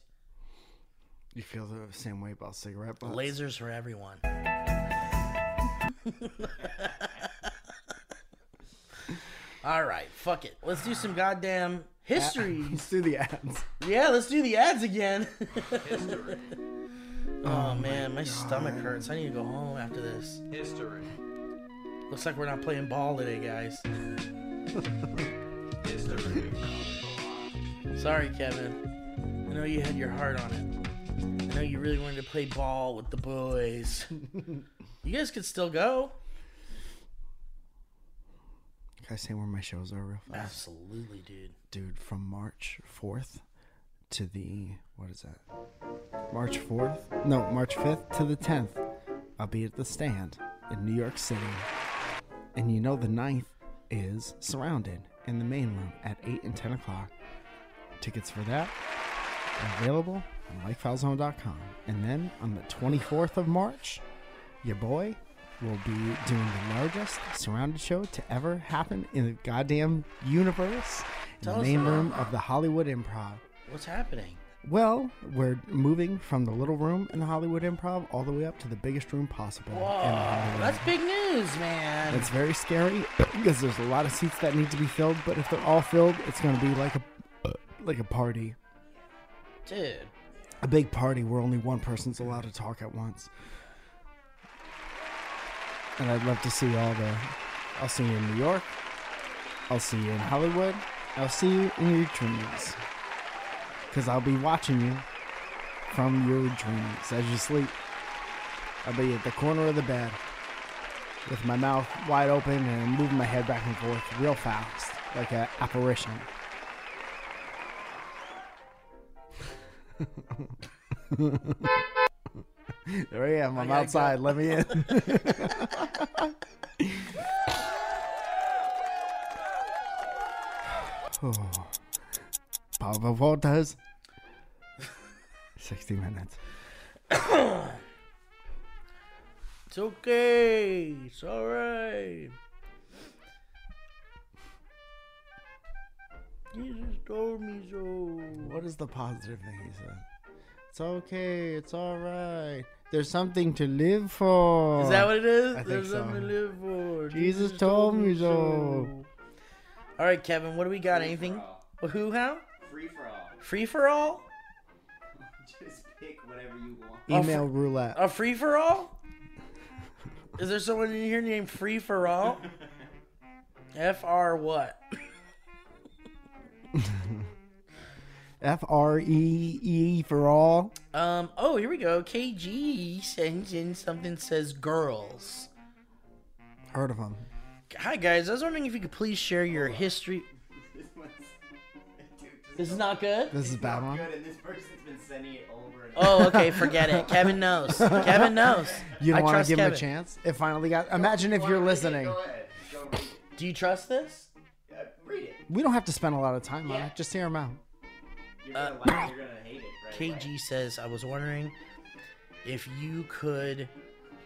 You feel the same way about cigarette butts? Lasers for everyone. <laughs> All right, fuck it. Let's do some goddamn histories. Let's <laughs> do the ads. Yeah, let's do the ads again. <laughs> oh, oh man, my stomach hurts. I need to go home after this. History. Looks like we're not playing ball today, guys. <laughs> History. Sorry, Kevin. I know you had your heart on it. I know you really wanted to play ball with the boys. you guys could still go. Can I say where my shows are real fast? Absolutely, dude. Dude, from March 4th to the what is that? March 4th? No, March 5th to the 10th. I'll be at the stand in New York City. And you know the 9th is surrounded in the main room at 8 and 10 o'clock. Tickets for that are available on mikefalzone.com. And then on the 24th of March, your boy will be doing the largest surrounded show to ever happen in the goddamn universe in the main room of the Hollywood Improv. What's happening? Well, we're moving from the little room in the Hollywood Improv all the way up to the biggest room possible. Whoa, that's big news, man. it's very scary <coughs> because there's a lot of seats that need to be filled, but if they're all filled, it's going to be like a <coughs> like a party, Dude, a big party where only one person's allowed to talk at once. And I'd love to see all the. I'll see you in New York. I'll see you in Hollywood. I'll see you in your dreams. Because I'll be watching you from your dreams as you sleep. I'll be at the corner of the bed with my mouth wide open and moving my head back and forth real fast, like an apparition. <laughs> <laughs> there I am. I'm gotta outside. Let me in. <laughs> <sighs> oh. Papa Waters. 60 minutes. it's okay. It's all right. Jesus told me so. What is the positive thing he said? It's okay. It's all right. There's something to live for. Is that what it is? I think There's so. something to live for. Jesus told me so. All right, Kevin. What do we got? Anything? Free Who? How? Free for all. Free for all? <laughs> Just pick whatever you want. Email roulette. A free for all? Is there someone in here named Free for All? <laughs> F R what? F R E E for all. Um. Oh, here we go. KG sends in something says girls. Heard of them. Hi guys. I was wondering if you could please share your history. This one's. This is not good. This is a bad one. good, and this person's been sending it over and Oh, okay. Forget it. Kevin knows. Kevin knows. You don't want to give him a chance? It finally got. Imagine if you're listening. Go ahead. Go read it. Do you trust this? Uh, read it. We don't have to spend a lot of time on Yeah. it. Just hear him out. You're Uh, gonna like it. You're gonna hate it. Right away. KG says, I was wondering if you could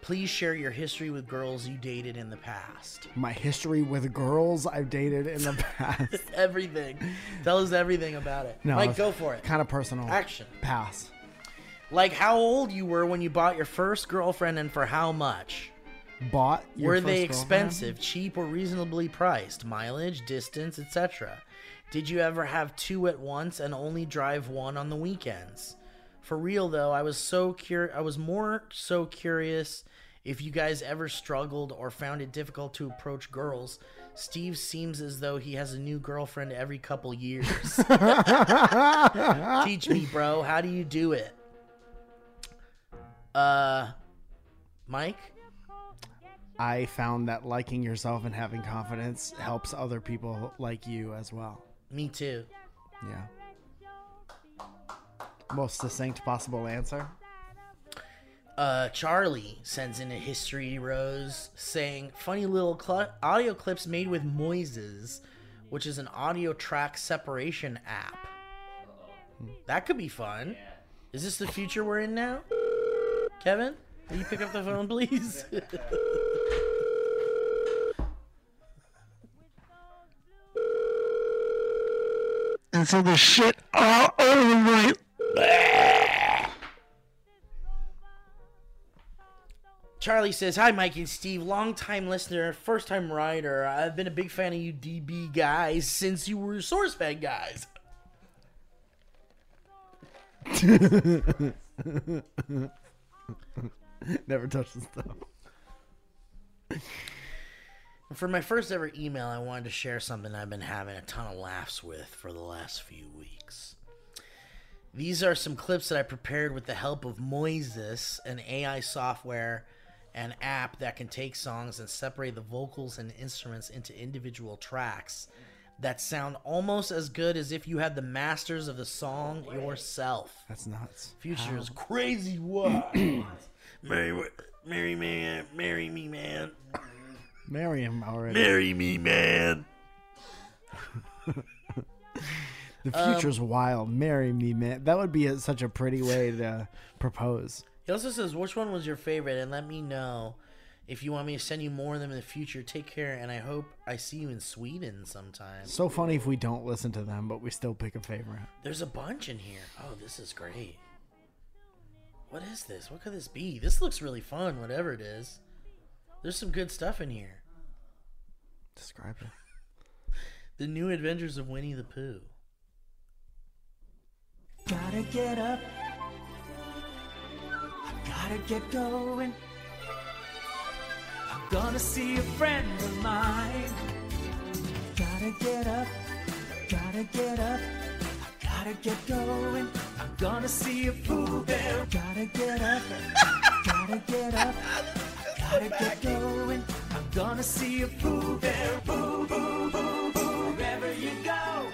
please share your history with girls you dated in the past. My history with girls I've dated in the <laughs> past. Everything. Tell us everything about it. No, Mike, go for it. kind of personal. Action. Pass. Like how old you were when you bought your first girlfriend and for how much? Bought. Your were first they girlfriend? expensive, cheap, or reasonably priced? Mileage, distance, etc. Did you ever have two at once and only drive one on the weekends? For real though, I was so cur- I was more so curious if you guys ever struggled or found it difficult to approach girls. Steve seems as though he has a new girlfriend every couple years. <laughs> Teach me, bro. How do you do it? Uh, Mike. I found that liking yourself and having confidence helps other people like you as well. Me too. Yeah. Most succinct possible answer. uh, Charlie sends in a history rose saying funny little cl- audio clips made with Moises, which is an audio track separation app. That could be fun. Is this the future we're in now? Kevin, will you pick up the phone, please? <laughs> And so the shit all over my. Charlie says, Hi, Mike and Steve. Long time listener, first time writer. I've been a big fan of you DB guys since you were SourceFed guys. <laughs> Never touched the stuff. For my first ever email, I wanted to share something I've been having a ton of laughs with for the last few weeks. These are some clips that I prepared with the help of Moises, an AI software and app that can take songs and separate the vocals and instruments into individual tracks. that sound almost as good as if you had the masters of the song yourself. That's nuts. Future is crazy. What? <clears throat> marry, marry, man, marry me, man, Marry him already. marry me, man. The Um, future's wild. Marry me, man. That would be a, such a pretty way to propose. He also says, "Which one was your favorite?" And let me know if you want me to send you more of them in the future. Take care, and I hope I see you in Sweden sometime. So funny if we don't listen to them, but we still pick a favorite. There's a bunch in here. Oh, this is great. What is this? What could this be? This looks really fun, whatever it is. There's some good stuff in here. Describe it. <laughs> The New Adventures of Winnie the Pooh. Gotta get up. I gotta get going. I'm gonna see a friend of mine. Gotta get up. Gotta get up. I gotta get going. I'm gonna see a Pooh Bear. Gotta get up. <laughs> Gotta get up. Gotta get going. Gonna see a Pooh Bear. Boo, boo, boo, boo. Wherever you go.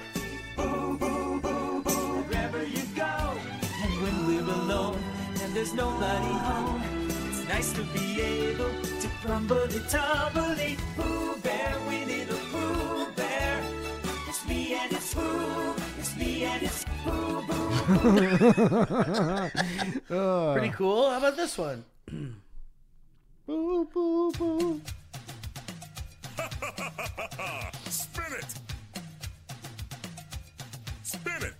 Boo, boo, boo, boo. Wherever you go. And when we're alone and there's nobody home, it's nice to be able to grumbly tumbly Pooh Bear, Winnie the Pooh Bear. It's me and it's Pooh, it's me and it's Pooh boo. Boo. <laughs> Pretty cool. How about this one? Boo, boo, boo. <laughs> Spin it! Spin it!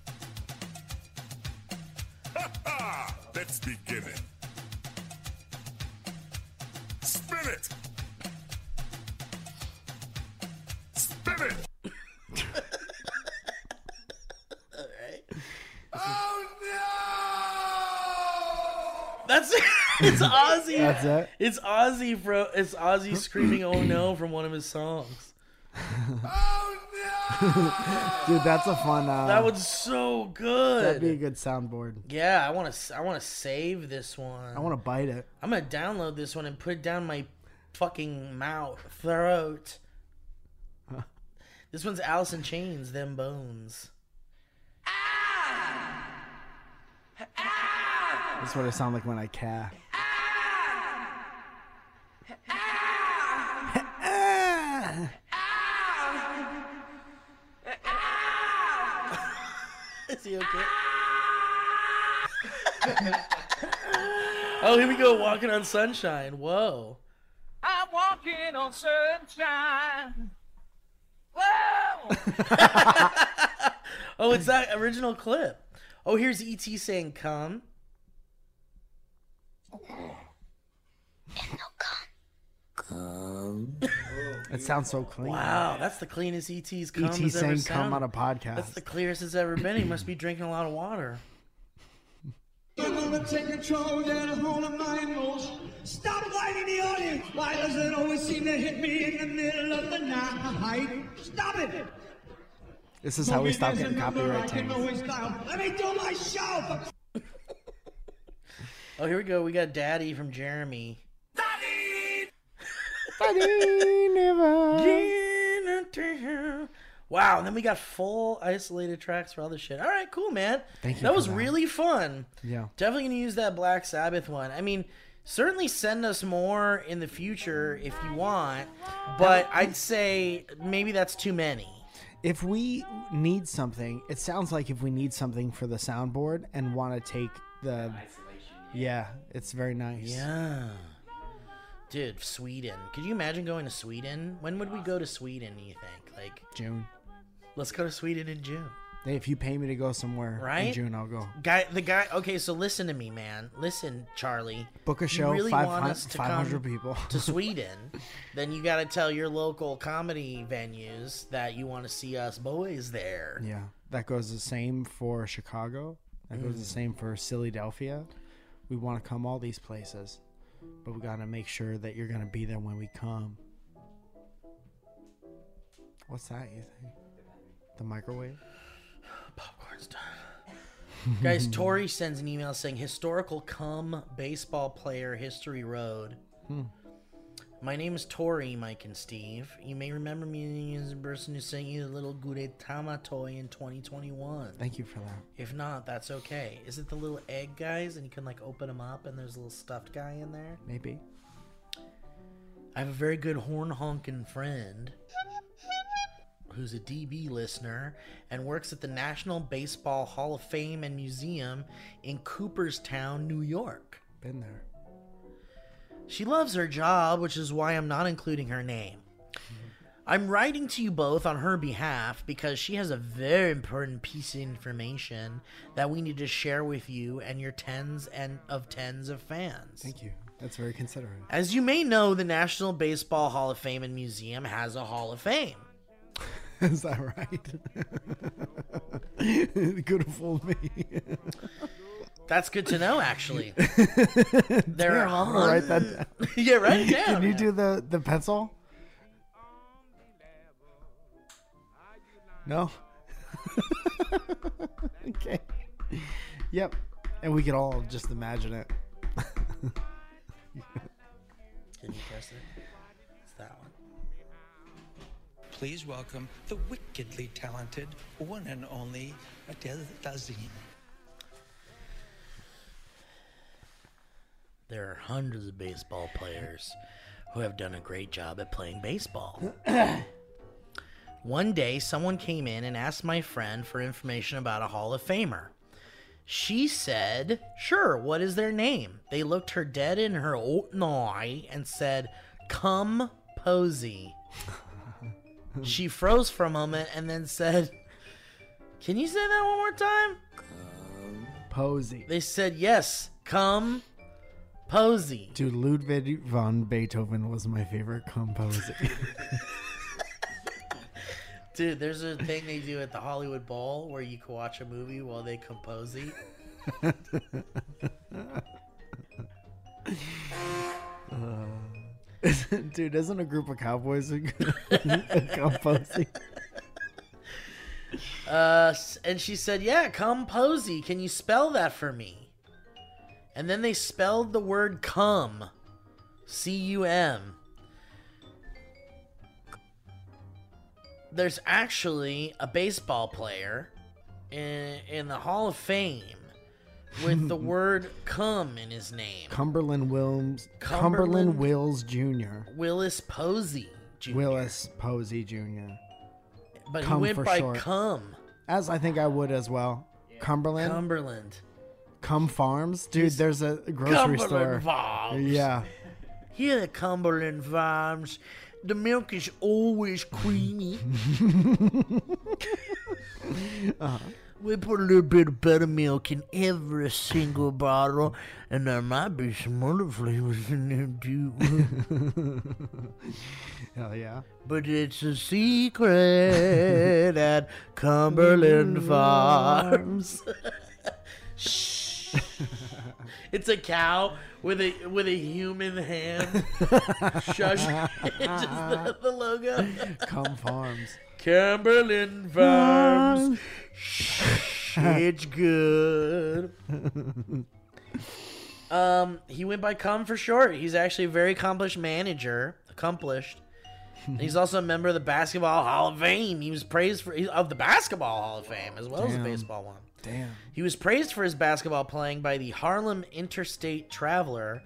Ha <laughs> ha! Let's begin it. Spin it! Spin it! All right. Oh no! That's it. It's <laughs> Ozzy. That's it? It's Ozzy from. It's Ozzy screaming "Oh no" from one of his songs. Oh <laughs> no! Dude, that's a fun. Uh, That was so good. that'd be a good soundboard. Yeah, I want to. I want to save this one. I want to bite it. I'm gonna download this one and put it down my fucking mouth throat. This one's Alice in Chains, them bones. That's what I sound like when I ca. <laughs> Is he okay? <laughs> oh, here we go, walking on sunshine. Whoa. I'm walking on sunshine. <laughs> Whoa! Oh, it's that original clip. Oh, here's ET saying "come." It sounds so clean. Wow, that's the cleanest ET's come ET has ever saying come on a podcast. That's the clearest it's ever been. He must be drinking a lot of water. I'm gonna take control, get a hold of my emotions. Stop whining the audience. Why does it always seem to hit me in the middle of the night? Stop it! This is how we stop There's getting a number I copyright can tags. Let me do my show. For Oh, here we go. We got Daddy from Jeremy. Daddy! Daddy never. Wow, and then we got full isolated tracks for other shit. All right, cool, man. Thank you That was that. really fun. Yeah. Definitely gonna use that Black Sabbath one. I mean, certainly send us more in the future if you want, but I'd say maybe that's too many. If we need something, it sounds like if we need something for the soundboard and want to take the. Yeah, it's very nice. Yeah. Dude, Sweden. Could you imagine going to Sweden? When would we go to Sweden, do you think? Like, June. let's go to Sweden in June. Hey, if you pay me to go somewhere in June, I'll go. Guy, the guy. Okay, so listen to me, man. Listen, Charlie. Book a You show, really want hun- us to 500 come people. to <laughs> Sweden, then you got to tell your local comedy venues that you want to see us boys there. Yeah, that goes the same for Chicago. That goes the Mm. same for Philadelphia. We want to come all these places, but we gotta make sure that you're gonna be there when we come. What's that? You think? The microwave? Popcorn's done. Guys, <laughs> Tori sends an email saying historical cum baseball player history road. Hmm. My name is Tori, Mike and Steve. You may remember me as the person who sent you the little Gudetama toy in 2021. Thank you for that. If not, that's okay. Is it the little egg guys and you can like open them up and there's a little stuffed guy in there? Maybe. I have a very good horn honking friend who's a DB listener and works at the National Baseball Hall of Fame and Museum in Cooperstown, New York. Been there. She loves her job, which is why I'm not including her name. I'm writing to you both on her behalf because she has a very important piece of information that we need to share with you and your tens and of tens of fans. Thank you. That's very considerate. As you may know, the National Baseball Hall of Fame and Museum has a Hall of Fame. <laughs> Is that right? <laughs> Could have fooled me. <laughs> That's good to know, actually. <laughs> there Damn, I'm gonna write that down. <laughs> yeah, write it down. Can you do the the pencil? No. <laughs> okay. Yep. And we could all just imagine it. Can you press it? It's that one. Please welcome the wickedly talented one and only Adele Dazeem. There are hundreds of baseball players who have done a great job at playing baseball. <clears throat> One day, someone came in and asked my friend for information about a Hall of Famer. She said, Sure, what is their name? They looked her dead in her old eye and said, Come Posey. <laughs> she froze for a moment and then said, Can you say that one more time? Posey. They said, Yes, come Posey. Dude, Ludwig von Beethoven was my favorite composer. <laughs> Dude, there's a thing they do at the Hollywood Bowl where you can watch a movie while they compose it. <laughs> Dude, isn't a group of cowboys <laughs> composing? Uh, and she said, "Yeah, come posy. Can you spell that for me?" And then they spelled the word "cum," C U M. There's actually a baseball player in in the Hall of Fame with the <laughs> word "cum" in his name. Cumberland Wills, Cumberland- Cumberland Wills Jr. Willis Posey Jr. Willis Posey Jr. but he went by short. "cum." As I think I would as well. Cumberland, Cumberland. Cum Farms, dude. He's- There's a grocery Cumberland store. Farms. Yeah, Here at Cumberland Farms, the milk is always creamy. <laughs> Uh-huh. We put a little bit of buttermilk in every single bottle, and there might be some other flavors in there too. <laughs> hell yeah. but it's a secret at Cumberland Farms. Shh. <laughs> <laughs> It's a cow with a with a human hand. <laughs> Shush. <laughs> The, the logo. Cum Farms. Cumberland Farms. Shh, it's good. Um, he went by Cum for short. He's actually a very accomplished manager. Accomplished. And he's also a member of the Basketball Hall of Fame. He was praised for of the Basketball Hall of Fame as well as the baseball one. Damn. He was praised for his basketball playing by the Harlem Interstate Traveler,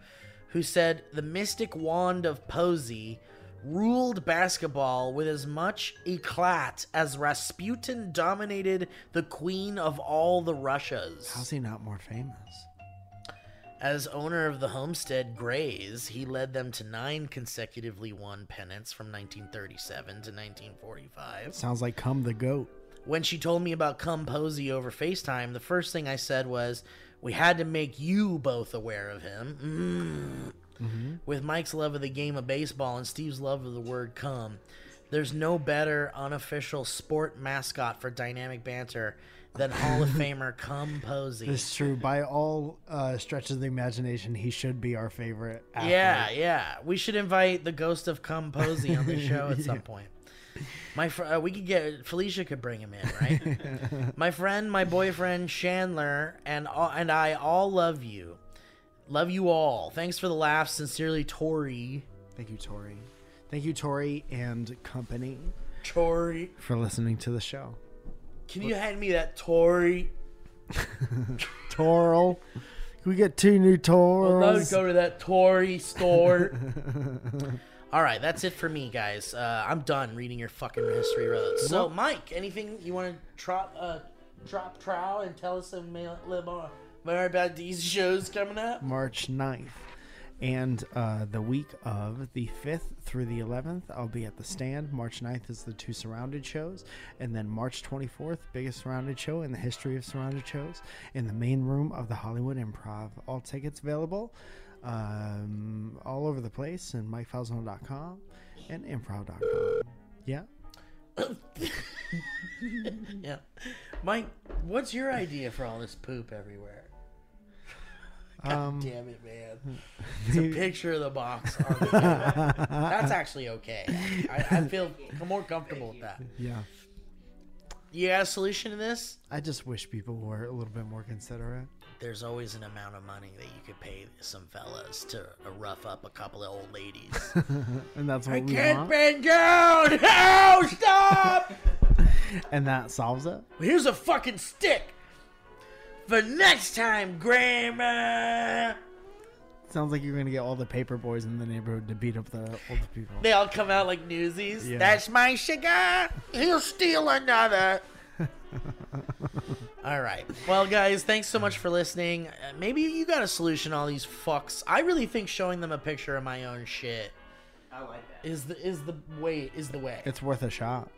who said the mystic wand of Posey ruled basketball with as much eclat as Rasputin dominated the queen of all the Russias. How's he not more famous? As owner of the homestead Grays, he led them to nine consecutively won pennants from 1937 to 1945. Sounds like Cum the Goat. When she told me about Cum Posey over FaceTime, the first thing I said was, We had to make you both aware of him. Mm. With Mike's love of the game of baseball and Steve's love of the word cum, there's no better unofficial sport mascot for dynamic banter than Hall of <laughs> Famer Cum Posey. This is true. By all uh, stretches of the imagination, he should be our favorite. Athlete. Yeah, yeah. We should invite the ghost of Cum Posey on the show at some <laughs> point. My fr- uh, we could get Felicia could bring him in, right? <laughs> my friend, my boyfriend Chandler, and all, and I all love you, love you all. Thanks for the laughs. Sincerely, Tori. Thank you, Tori. Thank you, Tori and company, Tori. for listening to the show. Can you hand me that Tori? <laughs> Toral. Can we get two new Torals? go to that Tory store. <laughs> All right, that's it for me, guys. Uh, I'm done reading your fucking history roads. So, Mike, anything you want to drop, uh, drop trow and tell us a little more, more about these shows coming up? March 9th. And uh, the week of the 5th through the 11th, I'll be at the stand. March 9th is the two surrounded shows. And then March 24th, biggest surrounded show in the history of surrounded shows, in the main room of the Hollywood Improv. All tickets available um, all over the place and MikeFalzone.com and improv.com. Yeah. <coughs> Yeah, Mike, what's your idea for all this poop everywhere? <laughs> God Um, damn it, man! <laughs> It's a picture of the box. <laughs> On the. That's actually okay. I, I feel more comfortable with that. Yeah. You got a solution to this? I just wish people were a little bit more considerate. There's always an amount of money that you could pay some fellas to uh, rough up a couple of old ladies. <laughs> And that's what I we can't want. bend down. No, stop! <laughs> And that solves it. Here's a fucking stick for next time, Grandma. Sounds like you're gonna get all the paper boys in the neighborhood to beat up the older people. They all come out like newsies. Yeah. That's my sugar. He'll steal another. <laughs> all right. Well, guys, thanks so much for listening. Uh, maybe you got a solution all these fucks. I really think showing them a picture of my own shit I like that. is the is the way is the way. It's worth a shot,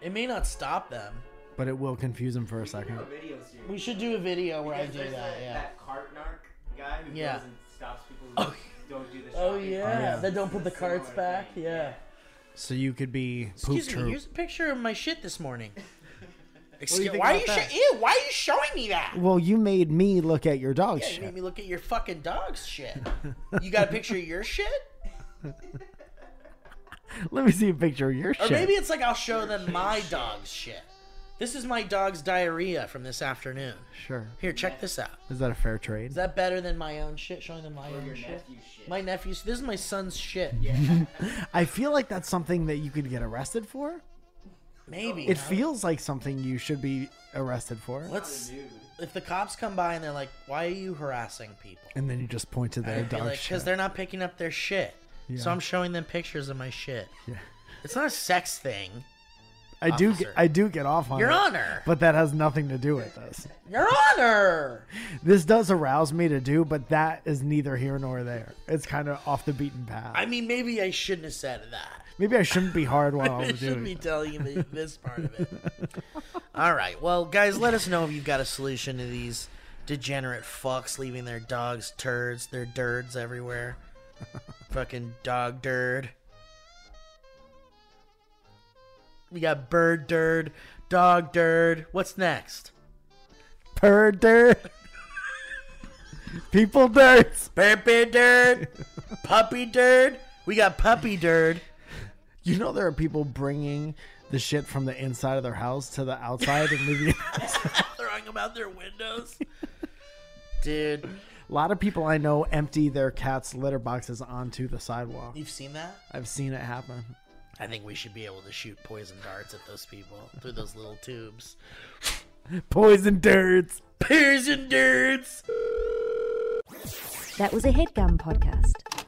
It may not stop them. but it will confuse them for a second. A video series. We should do a video where I do there's that. Yeah. That cart narc guy who Yeah. goes and stops people who don't do the Oh shopping. yeah. yeah. That don't put the Similar carts back. thing, Yeah. So you could be poop Excuse me. troop. Here's a picture of my shit this morning. Do you Excuse, think why are you that? sho- ew, Why are you showing me that? Well, you made me look at your dog's Yeah, you shit. made me look at your fucking dog's shit. <laughs> You got a picture of your shit? <laughs> Let me see a picture of your Or shit. Or maybe it's like I'll show them my dog's shit. This is my dog's diarrhea from this afternoon. Sure. Here, check this out. Is that a fair trade? Is that better than my own shit? Showing them my Or own your shit? nephew's shit. My nephew's. This is my son's shit. <laughs> I feel like that's something that you could get arrested for. Maybe. It feels like something you should be arrested for. Let's. If the cops come by and they're like, "Why are you harassing people?" And then you just point to their I'd be dog's like, shit. "Because they're not picking up their shit." So Yeah. I'm showing them pictures of my shit. Yeah. It's not a sex thing. I do officer. get, I do get off on Your it, Honor. but that has nothing to do with this. <laughs> Your Honor. This does arouse me to do, but that is neither here nor there. It's kind of off the beaten path. I mean, maybe I shouldn't have said that. Maybe I shouldn't be hard while <laughs> I I'm should be it. telling you <laughs> this part of it. All right. Well, guys, let us know if you've got a solution to these degenerate fucks leaving their dogs turds, their dirds everywhere. <laughs> Fucking dog dird. We got bird dird, dog dird. What's next? Bird dirt. People dirts. Puppy dird, puppy dird. We got puppy dird. You know there are people bringing the shit from the inside of their house to the outside and leaving. <laughs> <laughs> throwing them out their windows. <laughs> Dude, A lot of people I know empty their cats' litter boxes onto the sidewalk. you've seen that? I've seen it happen. I think we should be able to shoot poison darts at those people through those little tubes. Poison dirts. Poison darts. That was a headgum podcast.